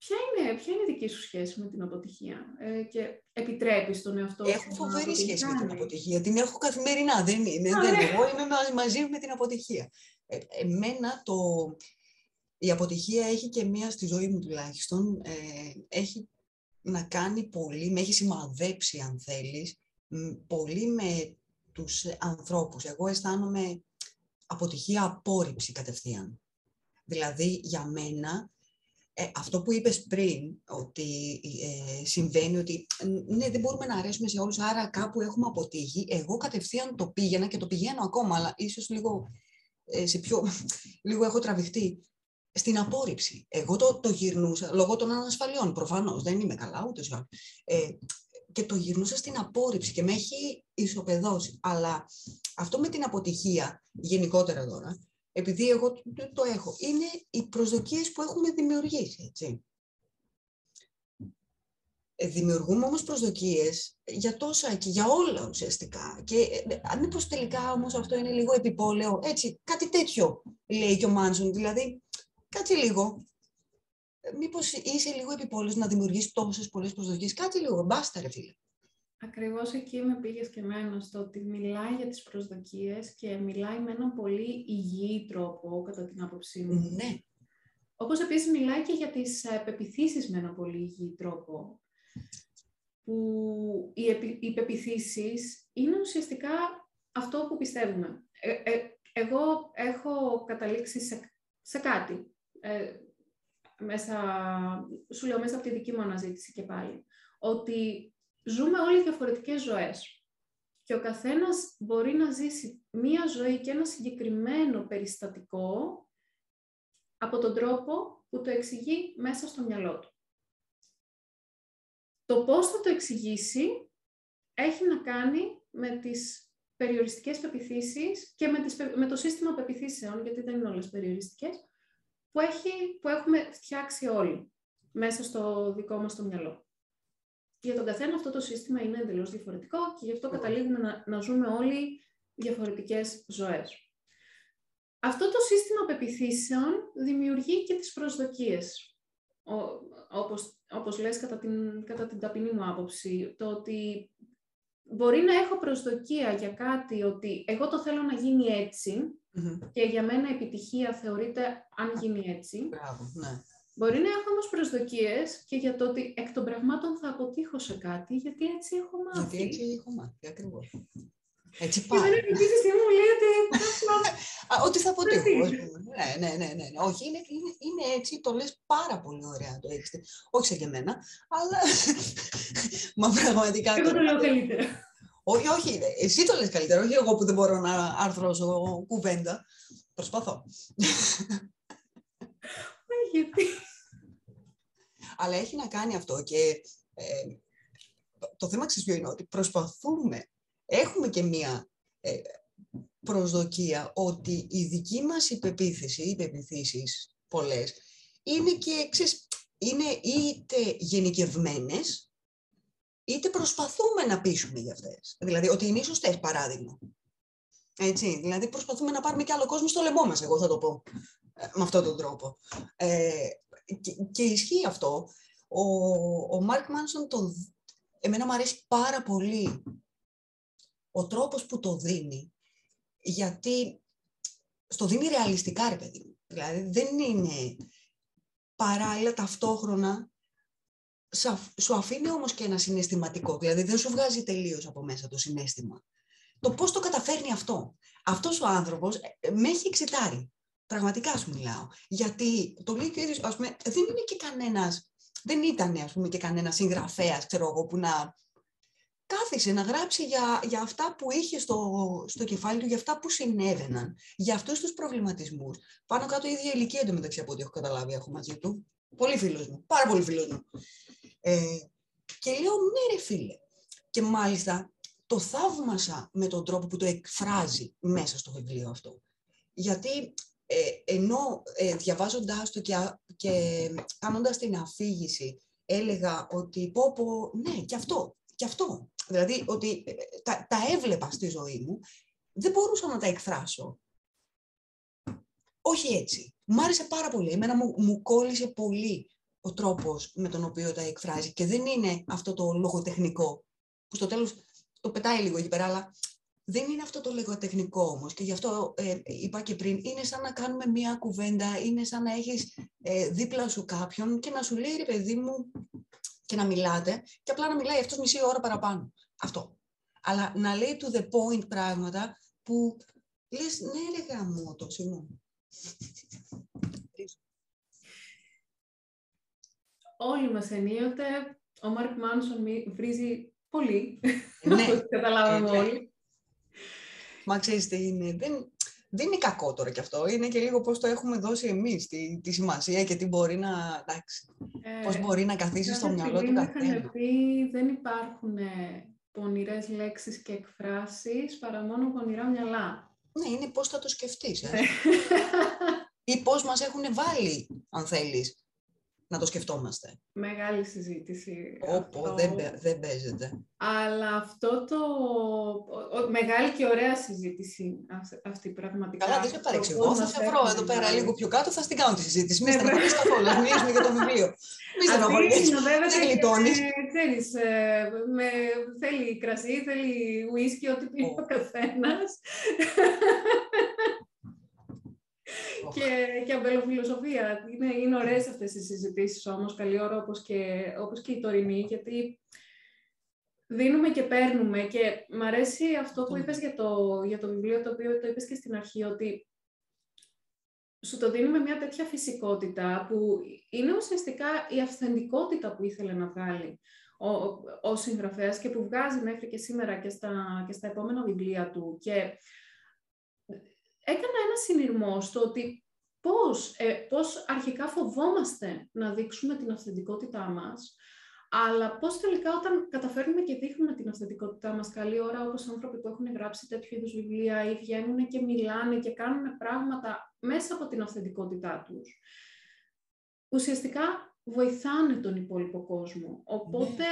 ποια είναι, ποια είναι η δική σου σχέση με την αποτυχία ε, και επιτρέπεις τον εαυτό σου Έχω να φοβερή σχέση με την αποτυγχάνει; αποτυχία. Την έχω καθημερινά. Δεν είναι. Α, δεν, ναι. εγώ είμαι μα- μαζί με την αποτυχία. Ε, εμένα το, η αποτυχία έχει και μία στη ζωή μου τουλάχιστον. Ε, έχει να κάνει πολύ, με έχει σημαδέψει αν θέλεις, μ, πολύ με τους ανθρώπους. Εγώ αισθάνομαι αποτυχία απόρριψη κατευθείαν. Δηλαδή για μένα ε, αυτό που είπες πριν, ότι ε, συμβαίνει ότι ε, ναι, δεν μπορούμε να αρέσουμε σε όλους, άρα κάπου έχουμε αποτύχει. Εγώ κατευθείαν το πήγαινα και το πηγαίνω ακόμα, αλλά ίσως λίγο, ε, σε πιο, λίγο έχω τραβηχτεί στην απόρριψη. Εγώ το, το γυρνούσα, λόγω των ανασφαλιών, προφανώς, δεν είμαι καλά ούτε σε ε, και το γυρνούσα στην απόρριψη και με έχει ισοπεδώσει. Αλλά αυτό με την αποτυχία, γενικότερα τώρα, επειδή εγώ το, το- το έχω, είναι οι προσδοκίες που έχουμε δημιουργήσει, έτσι. Ε, Δημιουργούμε όμως προσδοκίες για τόσα και για όλα ουσιαστικά. Και ε, αν μήπως τελικά όμως αυτό είναι λίγο επιπόλαιο, έτσι, κάτι τέτοιο λέει και ο Μάνσον, δηλαδή, κάτσε λίγο. Ε, Μήπως είσαι λίγο επιπόλαιος να δημιουργείς τόσες πολλές προσδοκίες, κάτι λίγο, μπάστα ρε φίλε. Ακριβώς εκεί με πήγες και εμένα στο ότι μιλάει για τις προσδοκίες και μιλάει με έναν πολύ υγιή τρόπο, κατά την άποψή μου. Ναι, Όπως επίσης μιλάει και για τις ε, πεποιθήσεις με έναν πολύ υγιή τρόπο. Που οι, επι, οι πεποιθήσεις είναι ουσιαστικά αυτό που πιστεύουμε. Ε, ε, εγώ έχω καταλήξει σε, σε κάτι. Ε, μέσα, σου λέω μέσα από τη δική μου αναζήτηση και πάλι. Ότι ζούμε όλοι διαφορετικές ζωές. Και ο καθένας μπορεί να ζήσει μία ζωή και ένα συγκεκριμένο περιστατικό από τον τρόπο που το εξηγεί μέσα στο μυαλό του. Το πώς θα το εξηγήσει έχει να κάνει με τις περιοριστικές πεπιθήσεις και με, τις, πε- με το σύστημα πεπιθήσεων, γιατί δεν είναι όλες περιοριστικές, που, έχει, που έχουμε φτιάξει όλοι μέσα στο δικό μας το μυαλό. Για τον καθένα αυτό το σύστημα είναι εντελώς διαφορετικό και γι' αυτό καταλήγουμε να, να ζούμε όλοι διαφορετικές ζωές. Αυτό το σύστημα πεπιθήσεων δημιουργεί και τις προσδοκίες. Ο, όπως, όπως λες κατά την, κατά την ταπεινή μου άποψη, το ότι μπορεί να έχω προσδοκία για κάτι ότι εγώ το θέλω να γίνει έτσι Μμμ. και για μένα επιτυχία θεωρείται αν γίνει έτσι. μπράβο, ναι. Μπορεί να έχω όμως προσδοκίες και για το ότι εκ των πραγμάτων θα αποτύχω σε κάτι γιατί έτσι έχω μάθει. Γιατί έτσι έχω μάθει, ακριβώς. Έτσι Και πάει. δεν εκείνη τη στιγμή μου λέει ότι Α, ότι θα αποτύχω, τι. ας πούμε. Ναι, ναι, ναι, ναι, ναι. Όχι, είναι, είναι, είναι έτσι, το λες πάρα πολύ ωραία το έχεις. Όχι σε και εμένα, αλλά... Μα πραγματικά... εγώ το τώρα- λέω καλύτερα. Όχι, όχι, εσύ το λες καλύτερα, όχι εγώ που δεν μπορώ να αρθρώσω κουβέντα. Προσπαθώ. Ε, Γιατί; Αλλά έχει να κάνει αυτό και ε, το θέμα ξέρεις ποιο είναι, ότι προσπαθούμε, έχουμε και μία ε, προσδοκία ότι η δική μας υπεποίθηση, οι υπεποίθησεις πολλές, είναι και, ξέρεις, είναι είτε γενικευμένες, είτε προσπαθούμε να πείσουμε για αυτές. Δηλαδή, ότι είναι οι σωστές, παράδειγμα. Έτσι, δηλαδή προσπαθούμε να πάρουμε και άλλο κόσμο στο λαιμό μας, εγώ θα το πω, ε, με αυτόν τον τρόπο. Ε, και, και ισχύει αυτό. Ο, ο Μάρκ Μάνσον, το, δ- εμένα μου αρέσει πάρα πολύ ο τρόπος που το δίνει, γιατί στο δίνει ρεαλιστικά, ρε παιδί μου. Δηλαδή, δεν είναι παράλληλα ταυτόχρονα σα- σου αφήνει όμως και ένα συναισθηματικό, δηλαδή δεν σου βγάζει τελείως από μέσα το συνέστημα. Το πώς το καταφέρνει αυτό. Αυτός ο άνθρωπος ε, με έχει εξητάρει. Πραγματικά σου μιλάω. Γιατί το λέει και ο ίδιος, ας πούμε, δεν είναι και κανένας, δεν ήταν ας πούμε και κανένας συγγραφέας, ξέρω εγώ, που να κάθισε να γράψει για, για αυτά που είχε στο, στο κεφάλι του, για αυτά που συνέβαιναν, για αυτούς τους προβληματισμούς. Πάνω κάτω η ίδια ηλικία εντωμεταξύ από ό,τι έχω καταλάβει έχω μαζί του. Πολύ φίλος μου, πάρα πολύ φίλος μου. Ε, και λέω, ναι ρε φίλε. Και μάλιστα το θαύμασα με τον τρόπο που το εκφράζει μέσα στο βιβλίο αυτό. Γιατί ε, ενώ ε, διαβάζοντάς το και, α- και κάνοντας την αφήγηση έλεγα ότι πω πω, ναι, και αυτό, και αυτό. Δηλαδή ότι ε, τα, τα έβλεπα στη ζωή μου, δεν μπορούσα να τα εκφράσω. Όχι έτσι. Μ' άρεσε πάρα πολύ. Εμένα μου, μου κόλλησε πολύ ο τρόπος με τον οποίο τα εκφράζει και δεν είναι αυτό το λογοτεχνικό που στο τέλος το πετάει λίγο εκεί πέρα, αλλά δεν είναι αυτό το λογοτεχνικό όμως και γι' αυτό ε, είπα και πριν, είναι σαν να κάνουμε μία κουβέντα, είναι σαν να έχεις ε, δίπλα σου κάποιον και να σου λέει ρε παιδί μου και να μιλάτε και απλά να μιλάει αυτός μισή ώρα παραπάνω. Αυτό. Αλλά να λέει to the point πράγματα που λες ναι ρε γαμώτο, συγγνώμη. Όλοι μας ενίοτε, ο Μάρκ Μάνσον μι- βρίζει πολύ, ναι, όπως καταλάβαμε ε, ναι. όλοι. Μα ξέρεις τι είναι, δεν, δεν είναι κακό τώρα κι αυτό, είναι και λίγο πώς το έχουμε δώσει εμείς, τη, τη σημασία και τι μπορεί να, εντάξει, πώς Ε, μπορεί να καθίσει στο Κάθε μυαλό του στιγμή μου καθένας. είχαν πει δεν υπάρχουν ε, πονηρές λέξεις και εκφράσεις παρά μόνο πονηρά μυαλά. Ναι, είναι πώς θα το σκεφτείς, ε. Ναι. ή πώς μας έχουν βάλει, αν θέλεις, να το σκεφτόμαστε. Μεγάλη συζήτηση.Όπο, αυτό. δεν, παί- δεν παίζεται. Αλλά αυτό το... ο- ο- μεγάλη και ωραία συζήτηση αυ- αυτή πραγματικά. Καλά, δεν σε Το παρεξηγώ. πώς Θα μας σε βρω έχουν εδώ πέρα βάλει. λίγο πιο κάτω, θα στην κάνω τη συζήτηση. Μη Ναι, στεναχωρείς καθόλου. Ας μιλήσουμε για το βιβλίο. Μη Αυτή στεναχωρείς. συνοδεύεται Δεν και γλιτώνεις. με, ξέρεις, ε, με, θέλει κρασί, θέλει ουίσκι, ό,τι πει Ω. ο καθένας. Και, και αμπελοφιλοσοφία. Είναι, είναι ωραίες αυτές οι συζητήσεις όμως, καλή ώρα όπως και, όπως και η τωρινή, γιατί δίνουμε και παίρνουμε και μ' αρέσει αυτό που Αυτό. είπες για το, για το βιβλίο, το οποίο το είπες και στην αρχή, ότι σου το δίνει με μια τέτοια φυσικότητα που είναι ουσιαστικά η αυθεντικότητα που ήθελε να βγάλει ο, ο, ο συγγραφέας και που βγάζει μέχρι και σήμερα και στα, και στα επόμενα βιβλία του. Και έκανα ένα συνειρμό στο ότι πώς, ε, πώς αρχικά φοβόμαστε να δείξουμε την αυθεντικότητά μας, αλλά πώς τελικά όταν καταφέρνουμε και δείχνουμε την αυθεντικότητά μας καλή ώρα, όπως άνθρωποι που έχουν γράψει τέτοιου είδους βιβλία ή βγαίνουν και μιλάνε και κάνουν πράγματα μέσα από την αυθεντικότητά τους, ουσιαστικά βοηθάνε τον υπόλοιπο κόσμο. Οπότε,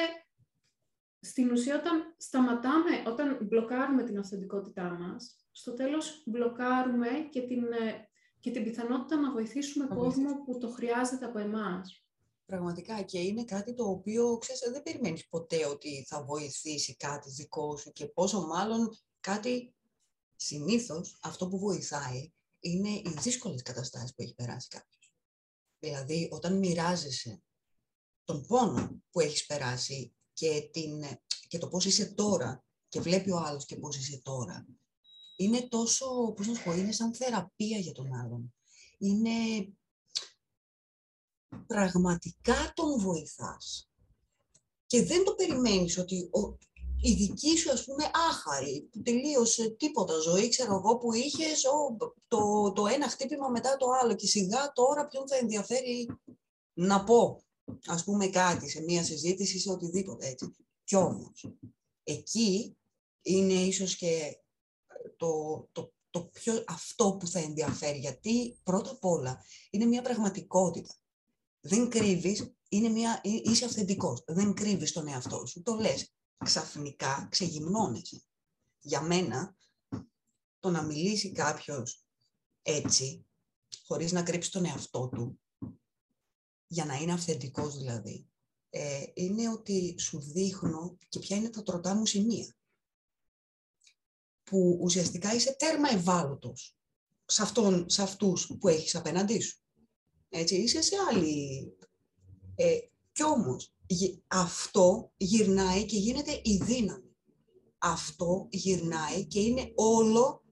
στην ουσία, όταν σταματάμε, όταν μπλοκάρουμε την αυθεντικότητά μας, στο τέλος μπλοκάρουμε και την, ε, και την πιθανότητα να βοηθήσουμε Να κόσμο που το χρειάζεται από εμάς. Πραγματικά και είναι κάτι το οποίο ξέρεις, δεν περιμένεις ποτέ ότι θα βοηθήσει κάτι δικό σου και πόσο μάλλον κάτι συνήθως αυτό που βοηθάει είναι οι δύσκολες καταστάσεις που έχει περάσει κάποιος. Δηλαδή όταν μοιράζεσαι τον πόνο που έχεις περάσει και, την, και το πώς είσαι τώρα και βλέπει ο άλλος και πώς είσαι τώρα είναι τόσο, πώς να σου πω, είναι σαν θεραπεία για τον άλλον. Είναι πραγματικά τον βοηθάς. Και δεν το περιμένεις ότι ο, η δική σου, ας πούμε, άχαρη, που τελείωσε τίποτα ζωή, ξέρω εγώ, που είχες ο, το, το ένα χτύπημα μετά το άλλο και σιγά τώρα ποιον θα ενδιαφέρει να πω, ας πούμε, κάτι σε μία συζήτηση, σε οτιδήποτε έτσι. Κι όμως, εκεί είναι ίσως και το, το, το πιο αυτό που θα ενδιαφέρει, γιατί πρώτα απ' όλα είναι μια πραγματικότητα δεν κρύβεις, είναι μια, εί- είσαι αυθεντικός. Δεν κρύβεις τον εαυτό σου. Το λες. Ξαφνικά ξεγυμνώνεσαι. Για μένα, το να μιλήσει κάποιος έτσι, χωρίς να κρύψεις τον εαυτό του, για να είναι αυθεντικός δηλαδή, ε, είναι ότι σου δείχνω και ποια είναι τα τροτά μου σημεία. Που ουσιαστικά είσαι τέρμα ευάλωτος σε, αυτόν, σε αυτούς που έχεις απέναντί σου. Έτσι, είσαι σε άλλη... Ε, κι όμως, γυ- αυτό γυρνάει και γίνεται η δύναμη. Αυτό γυρνάει και είναι όλο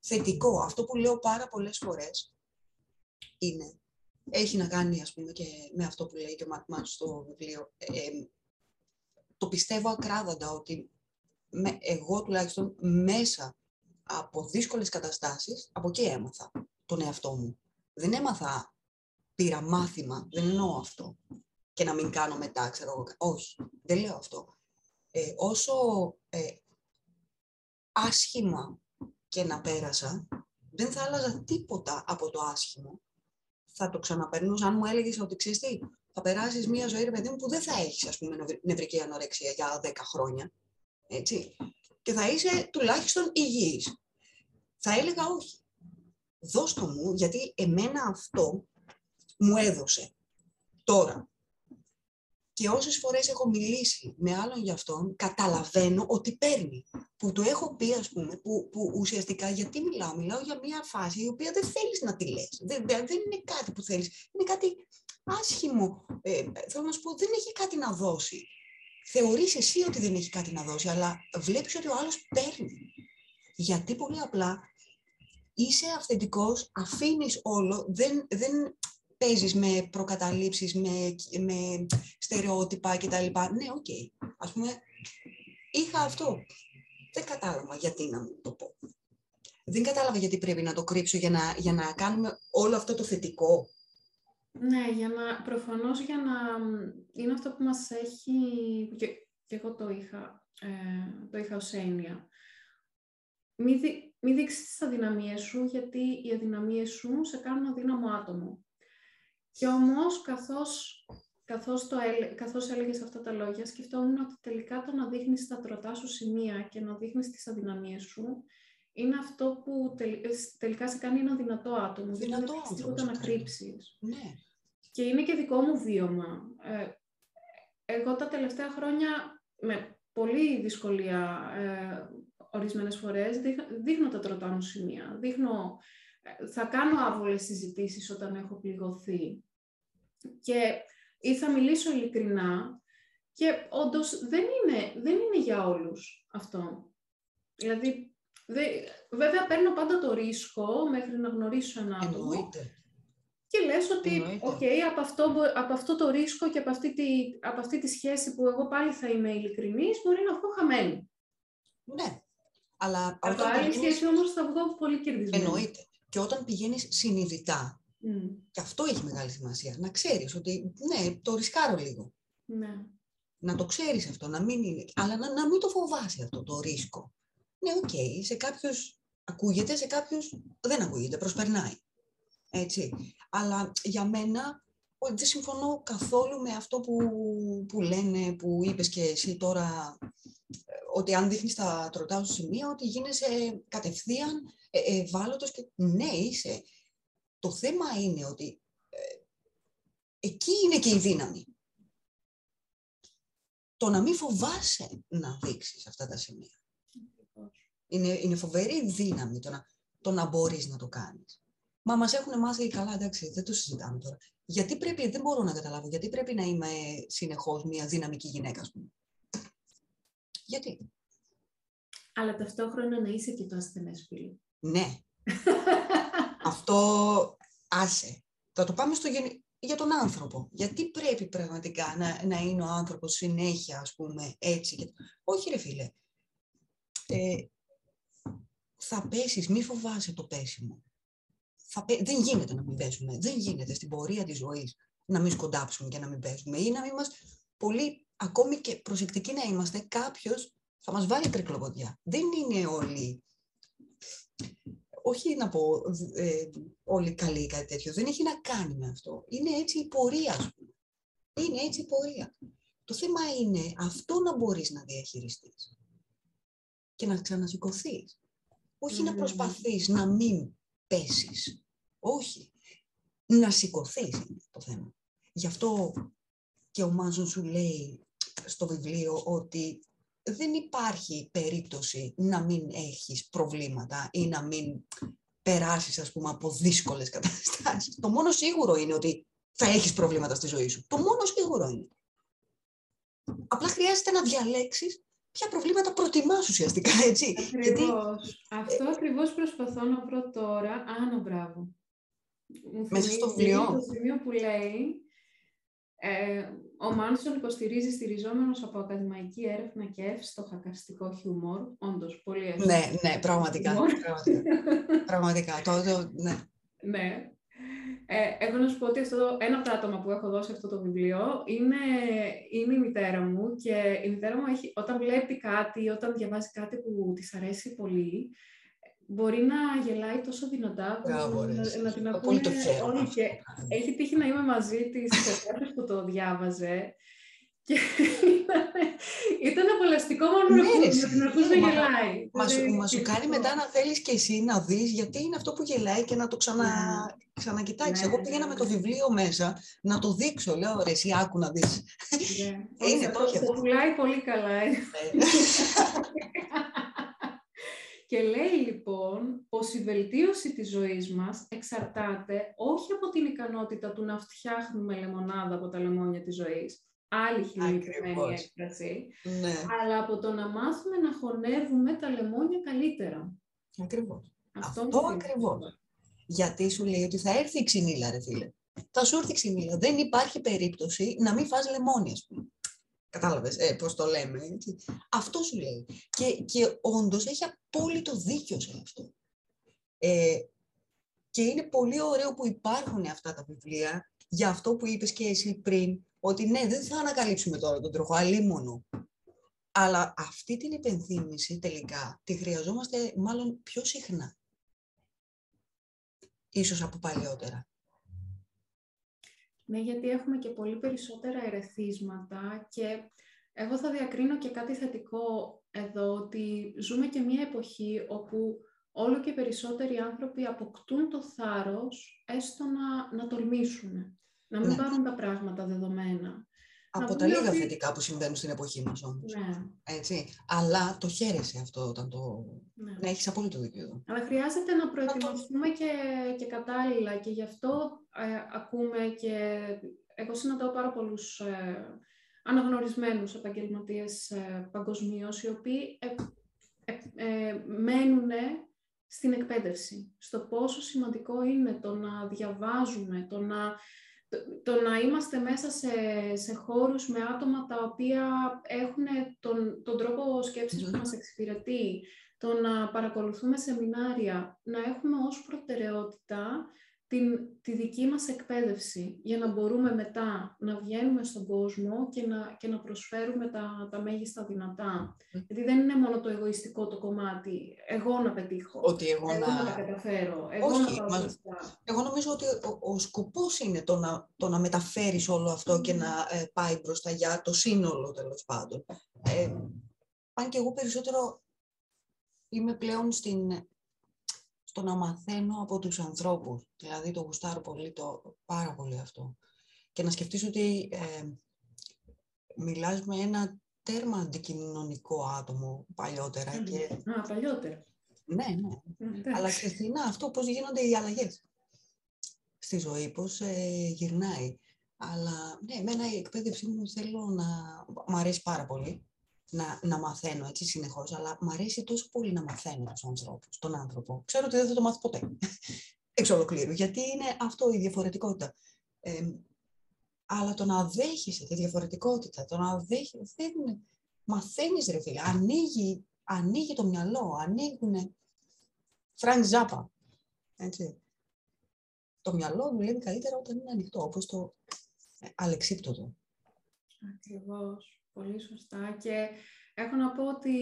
θετικό. Αυτό που λέω πάρα πολλές φορές είναι, έχει να κάνει ας πούμε και με αυτό που λέει και ο Μαρκ Μάτς στο βιβλίο. Ε, ε, το πιστεύω ακράδαντα ότι με, εγώ τουλάχιστον μέσα από δύσκολες καταστάσεις, από εκεί έμαθα τον εαυτό μου. Δεν έμαθα, πήρα μάθημα, δεν εννοώ αυτό. Και να μην κάνω μετά, ξέρω εγώ. Όχι, δεν λέω αυτό. Ε, όσο ε, άσχημα και να πέρασα, δεν θα άλλαζα τίποτα από το άσχημο. Θα το ξαναπαιρνούσα αν μου έλεγες ότι ξέρεις τι, θα περάσεις μία ζωή, ρε παιδί μου, που δεν θα έχεις, ας πούμε, νευρ- νευρική ανορεξία για 10 χρόνια. Έτσι. Και θα είσαι τουλάχιστον υγιής. Θα έλεγα όχι. Δώσ' το μου, γιατί εμένα αυτό μου έδωσε. Τώρα. Και όσες φορές έχω μιλήσει με άλλον για αυτόν, καταλαβαίνω ότι παίρνει. Που το έχω πει, ας πούμε, που, που ουσιαστικά γιατί μιλάω. Μιλάω για μια φάση η οποία δεν θέλεις να τη λες. Δεν, δεν, δεν είναι κάτι που θέλεις. Είναι κάτι άσχημο. Ε, θέλω να σου πω, δεν έχει κάτι να δώσει. Θεωρείς εσύ ότι δεν έχει κάτι να δώσει, αλλά βλέπεις ότι ο άλλος παίρνει. Γιατί πολύ απλά είσαι αυθεντικός, αφήνεις όλο, δεν, δεν παίζεις με προκαταλήψεις, με, με στερεότυπα κτλ. Ναι, οκ. Ας πούμε, είχα αυτό. Δεν κατάλαβα γιατί να μην το πω. Δεν κατάλαβα γιατί πρέπει να το κρύψω για να, για να κάνουμε όλο αυτό το θετικό. Ναι, για να, προφανώς για να... Είναι αυτό που μας έχει... Και, και εγώ το είχα, ε, το είχα ως έννοια. Μη, δει, μη δείξεις τις αδυναμίες σου, γιατί οι αδυναμίες σου σε κάνουν αδύναμο άτομο. Και όμως, καθώς, καθώς, το, έλε- καθώς έλεγες αυτά τα λόγια, σκεφτόμουν ότι τελικά το να δείχνεις τα τροτά σου σημεία και να δείχνεις τις αδυναμίες σου, είναι αυτό που τελ- ε, τελικά σε κάνει ένα δυνατό άτομο. γιατί Δυνατό δεν έχεις άτομο τίποτα σε να κάνει. κρύψεις. Ναι. Και είναι και δικό μου βίωμα. Ε, εγώ τα τελευταία χρόνια, με πολλή δυσκολία ε, ορισμένες φορές, δείχ- δείχνω τα τροτά μου σημεία. Δείχνω, ε, θα κάνω άβολες συζητήσεις όταν έχω πληγωθεί. Και ή θα μιλήσω ειλικρινά και όντως δεν είναι, δεν είναι για όλους αυτό. Δηλαδή, δε, βέβαια παίρνω πάντα το ρίσκο μέχρι να γνωρίσω ένα άτομο Εννοείται. και λες ότι, Εννοείται. οκ, από, αυτό, μπο- από αυτό το ρίσκο και από αυτή, τη, από αυτή τη σχέση που εγώ πάλι θα είμαι ειλικρινής, μπορεί να βγω χαμένη. Ναι. Αλλά Από όταν άλλη πηγαίνεις... σχέση όμως θα βγω πολύ κερδισμένη. Εννοείται. Και όταν πηγαίνεις συνειδητά, Μμ, και αυτό έχει μεγάλη σημασία, να ξέρεις ότι ναι, το ρισκάρω λίγο. ναι. Να το ξέρεις αυτό, να μην είναι... αλλά να, να μην το φοβάσαι αυτό το ρίσκο. Ναι, οκ, σε κάποιους ακούγεται, σε κάποιους δεν ακούγεται, προσπερνάει. Έτσι. Αλλά για μένα ο, δεν συμφωνώ καθόλου με αυτό που, που λένε, που είπες και εσύ τώρα, ε, ότι αν δείχνεις τα τροτά σου σημεία, ότι γίνεσαι κατευθείαν ε, ευάλωτος και ναι, είσαι. Το θέμα είναι ότι ε, εκεί είναι και η δύναμη. Το να μην φοβάσαι να δείξεις αυτά τα σημεία. Είναι, είναι φοβερή δύναμη το να, το να μπορείς να το κάνεις. Μα μας έχουν μάθει καλά, εντάξει, δεν το συζητάμε τώρα. Γιατί πρέπει, δεν μπορώ να καταλάβω, γιατί πρέπει να είμαι συνεχώς μια δυναμική γυναίκα, ας πούμε. Γιατί; Αλλά ταυτόχρονα να είσαι και το ασθενές φίλο. Ναι. Αυτό άσε. Θα το πάμε στο γενι... για τον άνθρωπο. Γιατί πρέπει πραγματικά να, να είναι ο άνθρωπος συνέχεια, ας πούμε, έτσι. και- Όχι ρε φίλε. Ε, θα πέσεις, μη φοβάσαι το πέσιμο. Θα πέ- Δεν γίνεται να μην πέσουμε. Δεν γίνεται στην πορεία της ζωής να μην σκοντάψουμε και να μην πέσουμε. Ή να μην μας πολύ, ακόμη και προσεκτικοί να είμαστε, κάποιος θα μας βάλει τρικλοποδιά. Δεν είναι όλοι όχι να πω ε, όλοι καλοί ή κάτι τέτοιο, δεν έχει να κάνει με αυτό. Είναι έτσι η πορεία, ας πούμε. Είναι έτσι η πορεία. Το θέμα είναι αυτό να μπορείς να διαχειριστείς και να ξανασηκωθείς. Όχι να Μμμ. προσπαθείς να μην πέσεις. Όχι. Να σηκωθείς είναι το θέμα. Γι' αυτό και ο Μάζον σου λέει στο βιβλίο ότι δεν υπάρχει περίπτωση να μην έχεις προβλήματα ή να μην περάσεις, ας πούμε, από δύσκολες καταστάσεις. Το μόνο σίγουρο είναι ότι θα έχεις προβλήματα στη ζωή σου. Το μόνο σίγουρο είναι. Απλά χρειάζεται να διαλέξεις ποια προβλήματα προτιμάς ουσιαστικά, έτσι. Γιατί Ακριβώς. Αυτό ακριβώς προσπαθώ να βρω τώρα. Άνα, μπράβο. Μου Μέσα στο θυμίζει βιβλίο. Το σημείο που λέει ε, ο Μάνσον υποστηρίζει στηριζόμενος από ακαδημαϊκή έρευνα και στοχακαστικό χιούμορ. Όντως, πολύ εύκολο. ναι, ναι, πραγματικά, Λοιπόν. πραγματικά, πραγματικά, το, το, ναι. Ναι. Ε, έχω να σου πω ότι αυτό, ένα από τα άτομα που έχω δώσει αυτό το βιβλίο είναι, είναι η μητέρα μου και η μητέρα μου έχει, όταν βλέπει κάτι, όταν διαβάζει κάτι που της αρέσει πολύ, μπορεί να γελάει τόσο δυνατά που Μπράβο, ρε, να, εσύ. να την Πολύ ακούνε το χαίρομαι όλοι. αυτό. Και έχει τύχει να είμαι μαζί της σε κάποιος που το διάβαζε και ήταν, ήταν απολαστικό μόνο Ναι, να ακούς- ρε, να εσύ. την ακούς να Μα- γελάει. Μα σου, Δηλαδή, μα σου κάνει αυτό. μετά να θέλεις και εσύ να δεις γιατί είναι αυτό που γελάει και να το ξανα, ξανακοιτάξεις. Ναι, Εγώ ναι, πήγαινα ναι. με το βιβλίο μέσα να το δείξω. Λέω, ρε, εσύ άκου να δεις. Ναι. Είναι Όχι, το το, όχι το αυτό. πουλάει πολύ καλά. ε. Ναι. Και λέει λοιπόν πως η βελτίωση της ζωής μας εξαρτάται όχι από την ικανότητα του να φτιάχνουμε λεμονάδα από τα λεμόνια της ζωής, άλλη χειρουργημένη Ακριβώς. έκφραση, ναι, αλλά από το να μάθουμε να χωνεύουμε τα λεμόνια καλύτερα. ακριβώς. Αυτό, Αυτό μου θυμίζει. ακριβώς. Γιατί σου λέει ότι θα έρθει η ξυνήλα, ρε φίλε. Θα σου έρθει η ξυνήλα. Δεν υπάρχει περίπτωση να μην φας λεμόνι, ας πούμε. Κατάλαβες ε, πώς το λέμε. Έτσι. Αυτό σου λέει. Και, και όντως έχει απόλυτο δίκιο σε αυτό. Ε, και είναι πολύ ωραίο που υπάρχουν αυτά τα βιβλία για αυτό που είπες και εσύ πριν, ότι ναι, δεν θα ανακαλύψουμε τώρα τον τροχό, αλίμονο. Αλλά αυτή την υπενθύμηση τελικά τη χρειαζόμαστε μάλλον πιο συχνά. Ίσως από παλιότερα. Ναι, γιατί έχουμε και πολύ περισσότερα ερεθίσματα και εγώ θα διακρίνω και κάτι θετικό εδώ, ότι ζούμε και μια εποχή όπου όλο και περισσότεροι άνθρωποι αποκτούν το θάρρος έστω να, να τολμήσουν, να μην Ναι. πάρουν τα πράγματα δεδομένα. Από τα πούμε λίγα ότι- θετικά που συμβαίνουν στην εποχή μας όμως. Ναι, Έτσι. Αλλά το χαίρεσαι αυτό όταν το... ναι. Ναι, έχεις απόλυτο δίκιο εδώ. Αλλά χρειάζεται να προετοιμαστούμε και, και κατάλληλα και γι' αυτό ε, ακούμε και εγώ συναντάω πάρα πολλούς ε, αναγνωρισμένους επαγγελματίες ε, παγκοσμίως οι οποίοι ε, ε, ε, μένουν στην εκπαίδευση, στο πόσο σημαντικό είναι το να διαβάζουμε, το να, το, το να είμαστε μέσα σε, σε χώρους με άτομα τα οποία έχουν τον, τον τρόπο σκέψης που Μμμ. μας εξυπηρετεί, το να παρακολουθούμε σεμινάρια, να έχουμε ως προτεραιότητα την, τη δική μας εκπαίδευση για να μπορούμε μετά να βγαίνουμε στον κόσμο και να, και να προσφέρουμε τα, τα μέγιστα δυνατά. Γιατί δεν είναι μόνο το εγωιστικό το κομμάτι, εγώ να πετύχω, Ότι εγώ εγώ να τα να... καταφέρω, εγώ Όχι, να πάω μα- μπροστά. Εγώ νομίζω ότι ο, ο σκοπός είναι το να, το να μεταφέρεις όλο αυτό και να ε, πάει μπροστά για το σύνολο τέλος πάντων. Ε, αν και εγώ περισσότερο είμαι πλέον στην, στο να μαθαίνω από τους ανθρώπους. Δηλαδή το γουστάρω πολύ, το πάρα πολύ αυτό. Και να σκεφτείς ότι ε, μιλάς με ένα τέρμα αντικοινωνικό άτομο παλιότερα Μμμ. και Α, παλιότερα. ναι, ναι, Εντάξει. αλλά ξεχνά αυτό πώς γίνονται οι αλλαγές στη ζωή, πώς ε, γυρνάει. Αλλά ναι, εμένα η εκπαίδευσή μου θέλω να... Μ' αρέσει πάρα πολύ να, να μαθαίνω έτσι συνεχώς, αλλά μ' αρέσει τόσο πολύ να μαθαίνω τους ανθρώπους, τον άνθρωπο. Ξέρω ότι δεν θα το μάθω ποτέ εξ ολοκλήρου, γιατί είναι αυτό η διαφορετικότητα. Ε, αλλά το να δέχεσαι τη διαφορετικότητα, το να δέχεσαι, δεν μαθαίνεις ρε φίλε, ανοίγει, ανοίγει το μυαλό, ανοίγουν Φρανκ Ζάπα. Έτσι. Το μυαλό δουλεύει καλύτερα όταν είναι ανοιχτό, όπως το ε, αλεξίπτωτο. Ακριβώς. Πολύ σωστά. Και έχω να πω ότι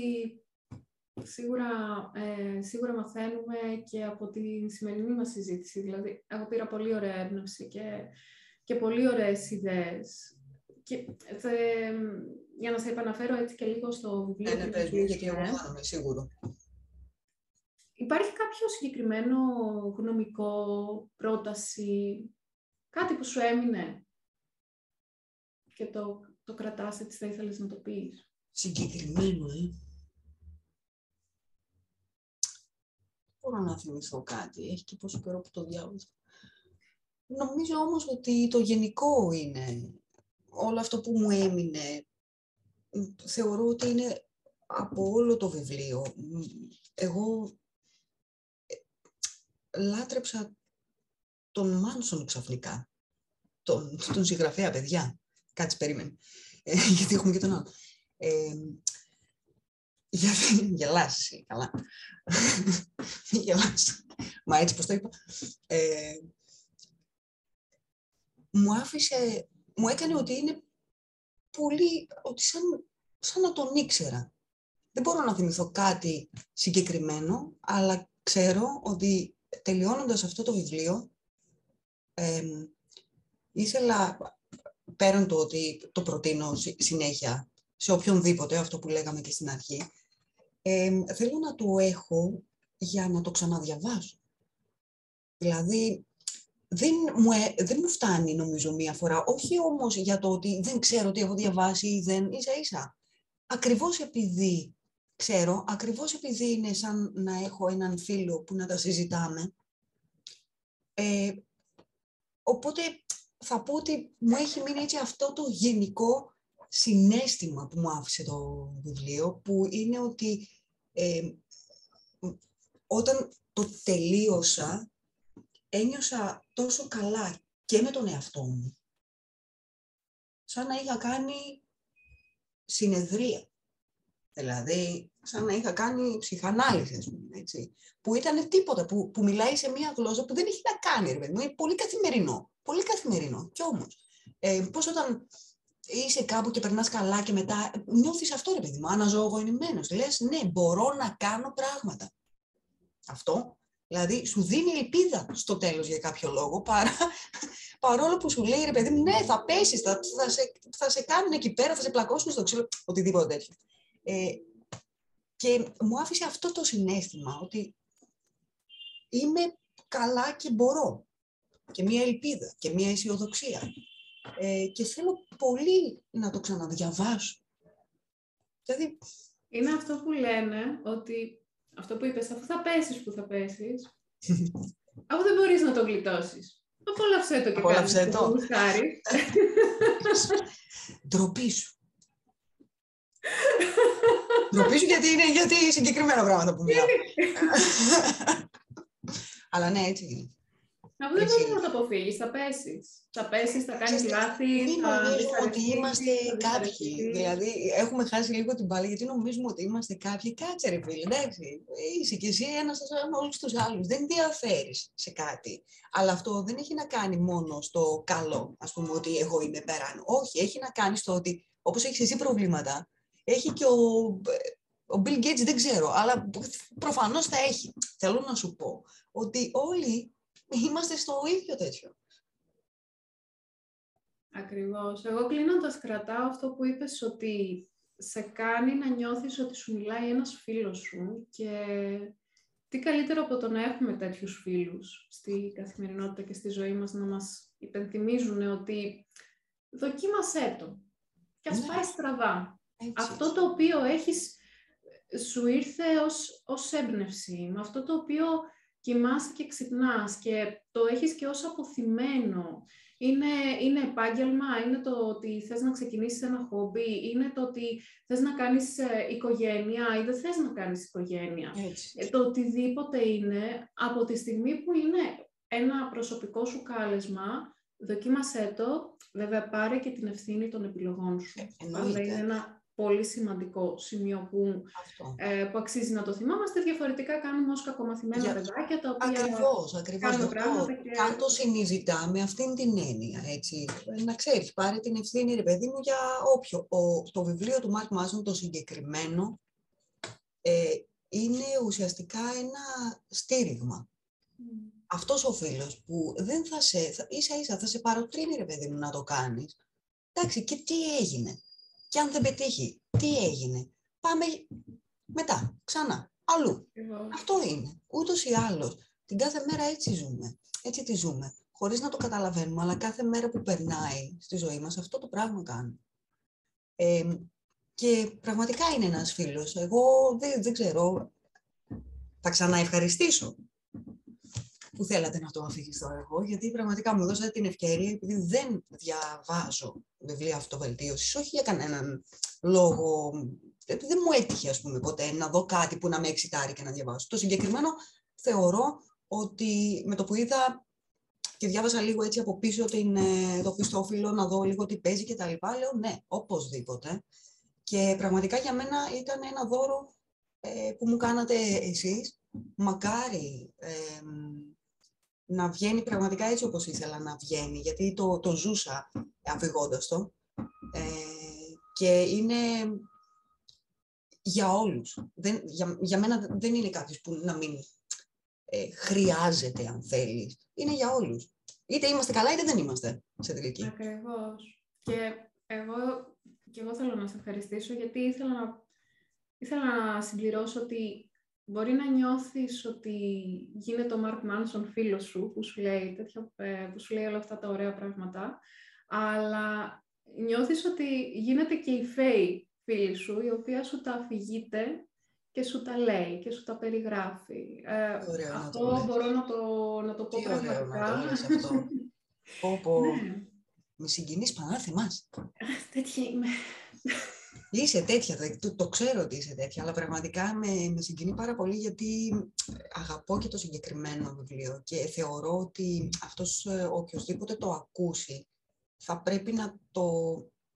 σίγουρα, ε, σίγουρα μαθαίνουμε και από τη σημερινή μας συζήτηση. Δηλαδή, εγώ πήρα πολύ ωραία έμπνευση και, και πολύ ωραίες ιδέες. Και θε, για να σε επαναφέρω έτσι και λίγο στο βιβλίο Ναι, ναι, που πες μου, γιατί κλείσουμε, εγώ θα είμαι σίγουρο. Υπάρχει κάποιο συγκεκριμένο γνωμικό, πρόταση, κάτι που σου έμεινε και το, το κρατάς έτσι θα ήθελες να το πεις. Συγκεκριμένο, ε. Μπορώ να θυμηθώ κάτι. Έχει και πόσο καιρό που το διάβασα. Νομίζω όμως ότι το γενικό είναι όλο αυτό που μου έμεινε θεωρώ ότι είναι από όλο το βιβλίο. Εγώ ε, λάτρεψα τον Μάνσον ξαφνικά. Τον, τον συγγραφέα, παιδιά. Κάτσε, περίμενε. Ε, γιατί έχουμε και τον άλλο. Ε, γιατί γελάσει, καλά. γελάσει. Μα έτσι πώς το είπα. Ε, μου άφησε, μου έκανε ότι είναι πολύ, ότι σαν, σαν να τον ήξερα. Δεν μπορώ να θυμηθώ κάτι συγκεκριμένο, αλλά ξέρω ότι τελειώνοντας αυτό το βιβλίο, ήθελα, πέραν το ότι το προτείνω συνέχεια σε οποιονδήποτε, αυτό που λέγαμε και στην αρχή, θέλω να το έχω για να το ξαναδιαβάσω. Δηλαδή, δεν μου, ε, δεν μου φτάνει νομίζω μία φορά, όχι όμως για το ότι δεν ξέρω τι έχω διαβάσει ή δεν, ίσα ίσα. Ακριβώς επειδή ξέρω, ακριβώς επειδή είναι σαν να έχω έναν φίλο που να τα συζητάμε, ε, οπότε θα πω ότι μου έχει μείνει έτσι αυτό το γενικό συνέστημα που μου άφησε το βιβλίο, που είναι ότι ε, όταν το τελείωσα, ένιωσα τόσο καλά και με τον εαυτό μου, σαν να είχα κάνει συνεδρία. Δηλαδή, σαν να είχα κάνει ψυχανάλυση, πούμε, έτσι. Που ήταν τίποτα, που, που μιλάει σε μία γλώσσα που δεν έχει να κάνει, ρε παιδί Είναι πολύ καθημερινό. Πολύ καθημερινό. Κι όμως, ε, πώς όταν είσαι κάπου και περνάς καλά και μετά νιώθεις αυτό, ρε παιδί μου, αναζωογονημένος. Λες, ναι, μπορώ να κάνω πράγματα. Αυτό Δηλαδή, σου δίνει ελπίδα στο τέλος για κάποιο λόγο, παρά, παρόλο που σου λέει, ρε παιδί μου, ναι, θα πέσεις, θα, θα, σε, θα σε κάνουν εκεί πέρα, θα σε πλακώσουν στο ξύλο, οτιδήποτε τέτοιο. Ε, και μου άφησε αυτό το συνέστημα, ότι είμαι καλά και μπορώ. Και μία ελπίδα και μία αισιοδοξία. Ε, και θέλω πολύ να το ξαναδιαβάσω. Δηλαδή... Είναι αυτό που λένε ότι αυτό που είπες, αφού θα πέσεις που θα πέσεις, αφού δεν μπορείς να το γλιτώσεις. Απόλαυσέ το και Απόλαυσέ το. το Ντροπή σου. Ντροπή σου γιατί είναι γιατί συγκεκριμένα πράγματα που μιλάω. Αλλά ναι, έτσι είναι. Αφού δεν μπορείς να το αποφύγεις, θα πέσεις. Θα πέσεις, θα κάνεις λάθη. Μην νομίζουμε ότι είμαστε κάποιοι. Δηλαδή, έχουμε χάσει λίγο την πάλη γιατί νομίζουμε ότι είμαστε κάποιοι. Κάτσε, ρε φίλε, εντάξει. Είσαι κι εσύ ένας σαν όλους τους άλλους. Δεν διαφέρεις σε κάτι. Αλλά αυτό δεν έχει να κάνει μόνο στο καλό, ας πούμε, ότι εγώ είμαι πέραν. Όχι, έχει να κάνει στο ότι όπως έχεις εσύ προβλήματα, έχει και ο, ο Bill Gates, δεν ξέρω, αλλά προφανώς θα έχει. Θέλω να σου πω ότι όλοι είμαστε στο ίδιο τέτοιο. Ακριβώς. Εγώ κλείνοντας κρατάω αυτό που είπες ότι σε κάνει να νιώθεις ότι σου μιλάει ένας φίλος σου και τι καλύτερο από το να έχουμε τέτοιους φίλους στη καθημερινότητα και στη ζωή μας να μας υπενθυμίζουν ότι δοκίμασέ το και ας ναι. πάει στραβά. Αυτό το οποίο έχεις, σου ήρθε ως, ως έμπνευση, με αυτό το οποίο κοιμάσαι και ξυπνάς και το έχεις και ως αποθυμένο. Είναι, είναι επάγγελμα, είναι το ότι θες να ξεκινήσεις ένα χόμπι, είναι το ότι θες να κάνεις ε, οικογένεια ή δεν θες να κάνεις οικογένεια. Ε, το οτιδήποτε είναι, από τη στιγμή που είναι ένα προσωπικό σου κάλεσμα, δοκίμασέ το, βέβαια πάρε και την ευθύνη των επιλογών σου. Ε, Αλλά είναι ένα πολύ σημαντικό σημείο που, ε, που αξίζει να το θυμάμαστε. Διαφορετικά κάνουμε ως κακομαθημένα Για... παιδάκια τα οποία ακριβώς, ακριβώς, κάνουν πράγματα και... Κάν το συνειδητά με αυτήν την έννοια, έτσι. Να ξέρεις, πάρε την ευθύνη, ρε παιδί μου, για όποιο. Ο, το βιβλίο του Μάρκ Μάζον, το συγκεκριμένο, ε, είναι ουσιαστικά ένα στήριγμα. Mm. Αυτός ο φίλος που δεν θα σε, θα, ίσα ίσα θα σε παροτρύνει ρε παιδί μου να το κάνεις. Εντάξει, και τι έγινε; Και αν δεν πετύχει, τι έγινε; Πάμε μετά, ξανά, αλλού. Αυτό είναι. Ούτως ή άλλως. Την κάθε μέρα έτσι ζούμε. Έτσι τη ζούμε. Χωρίς να το καταλαβαίνουμε, αλλά κάθε μέρα που περνάει στη ζωή μας αυτό το πράγμα κάνει. Ε, και πραγματικά είναι ένας φίλος. Εγώ δεν, δεν ξέρω. Θα ξαναευχαριστήσω που θέλατε να το αφηγηθώ εγώ, γιατί πραγματικά μου δώσατε την ευκαιρία, επειδή δεν διαβάζω βιβλία αυτοβελτίωσης, όχι για κανέναν λόγω... Δεν μου έτυχε, ας πούμε, ποτέ να δω κάτι που να με εξητάρει και να διαβάσω. Το συγκεκριμένο θεωρώ ότι με το που είδα και διάβασα λίγο έτσι από πίσω την, ε, το πιστόφυλλο να δω λίγο τι παίζει και τα λοιπά, λέω ναι, οπωσδήποτε. Και πραγματικά για μένα ήταν ένα δώρο ε, που μου κάνατε εσείς. Μακάρι ε, να βγαίνει πραγματικά έτσι όπως ήθελα να βγαίνει, γιατί το, το ζούσα αφηγώντας το. Ε, και είναι για όλους. Δεν, για, για μένα δεν είναι κάτι που να μην ε, χρειάζεται, αν θέλεις. Είναι για όλους. Είτε είμαστε καλά, είτε δεν είμαστε σε τελική. Ακριβώς. Και εγώ, και εγώ θέλω να σε ευχαριστήσω, γιατί ήθελα να, ήθελα να συμπληρώσω ότι μπορεί να νιώθεις ότι γίνεται ο Μάρκ Μάνσον φίλος σου, που σου, λέει τέτοια, ε, που σου λέει όλα αυτά τα ωραία πράγματα, αλλά νιώθεις ότι γίνεται και η Φέη φίλη σου, η οποία σου τα αφηγείται και σου τα λέει και σου τα περιγράφει. Ε, αυτό να μπορώ να το, να το πω Τι πραγματικά. Ωραίο να το αυτό. Πω, ναι. Με συγκινείς πανάθεμάς. Τέτοια είμαι. Είσαι τέτοια, το, το ξέρω ότι είσαι τέτοια, αλλά πραγματικά με, με συγκινεί πάρα πολύ γιατί αγαπώ και το συγκεκριμένο βιβλίο και θεωρώ ότι αυτός ε, οποιοδήποτε το ακούσει θα πρέπει να το,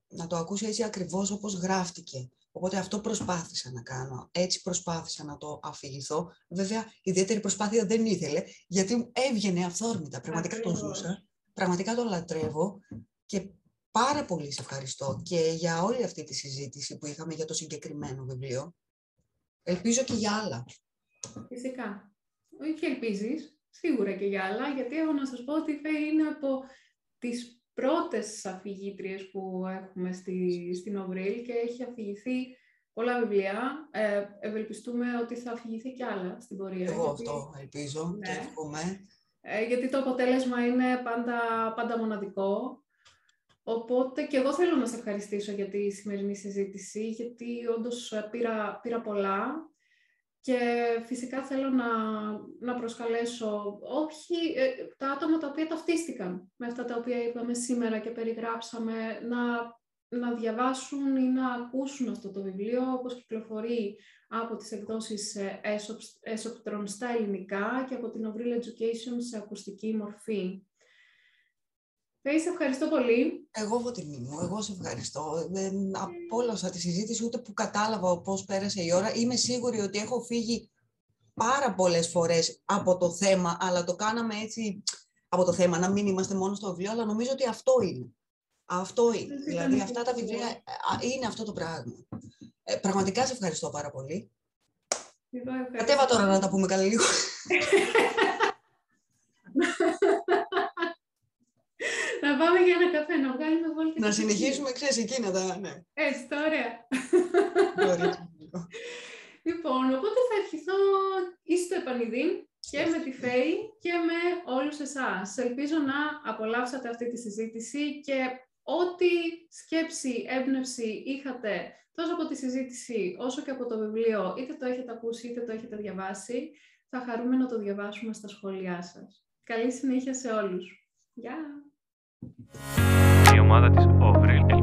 να το ακούσει έτσι ακριβώς όπως γράφτηκε. Οπότε αυτό προσπάθησα να κάνω. Έτσι προσπάθησα να το αφηγηθώ. Βέβαια, ιδιαίτερη προσπάθεια δεν ήθελε, γιατί έβγαινε αυθόρμητα. Πραγματικά το ζούσα. Πραγματικά το λατρεύω. Και πάρα πολύ σε ευχαριστώ και για όλη αυτή τη συζήτηση που είχαμε για το συγκεκριμένο βιβλίο. Ελπίζω και για άλλα. Φυσικά. Όχι ελπίζεις, σίγουρα και για άλλα, γιατί έχω να σας πω ότι είναι από τις πρώτες αφηγήτριες που έχουμε στη, στην Οβρίλ και έχει αφηγηθεί πολλά βιβλία. Ε, ευελπιστούμε ότι θα αφηγηθεί κι άλλα στην πορεία. Εγώ γιατί... αυτό ελπίζω ναι. και εύχομαι. Ε, γιατί το αποτέλεσμα είναι πάντα, πάντα μοναδικό. Οπότε και εγώ θέλω να σε ευχαριστήσω για τη σημερινή συζήτηση, γιατί όντως πήρα, πήρα πολλά και φυσικά θέλω να, να προσκαλέσω όχι ε, τα άτομα τα οποία ταυτίστηκαν με αυτά τα οποία είπαμε σήμερα και περιγράψαμε να, να διαβάσουν ή να ακούσουν αυτό το βιβλίο όπως κυκλοφορεί από τις εκδόσεις Έσοπτρον στα ελληνικά και από την Ovril Education σε ακουστική μορφή. Φέη, σε ευχαριστώ πολύ. Εγώ έχω τιμή μου. Εγώ σε ευχαριστώ. Δεν απόλαυσα τη συζήτηση ούτε που κατάλαβα πώς πέρασε η ώρα. Είμαι σίγουρη ότι έχω φύγει πάρα πολλές φορές από το θέμα, αλλά το κάναμε έτσι από το θέμα, να μην είμαστε μόνο στο βιβλίο, αλλά νομίζω ότι αυτό είναι. Αυτό είναι. δηλαδή αυτά τα βιβλία είναι αυτό το πράγμα. Ε, πραγματικά σε ευχαριστώ πάρα πολύ. Κατέβα τώρα να τα πούμε καλά λίγο. να πάμε για ένα καφέ, να βγάλουμε βόλτα. Να συνεχίσουμε, ξέρεις, εκείνα τα, ναι. Έτσι, ωραία. λοιπόν, οπότε θα αρχιθώ εις το επανειδή και με τη ΦΕΗ και με όλους εσάς. Ελπίζω να απολαύσατε αυτή τη συζήτηση και ό,τι σκέψη, έμπνευση είχατε τόσο από τη συζήτηση όσο και από το βιβλίο, είτε το έχετε ακούσει είτε το έχετε διαβάσει, θα χαρούμε να το διαβάσουμε στα σχόλιά σας. Καλή συνέχεια σε όλους. Γεια! Η ομάδα της Ovril ελπίζει να έχετε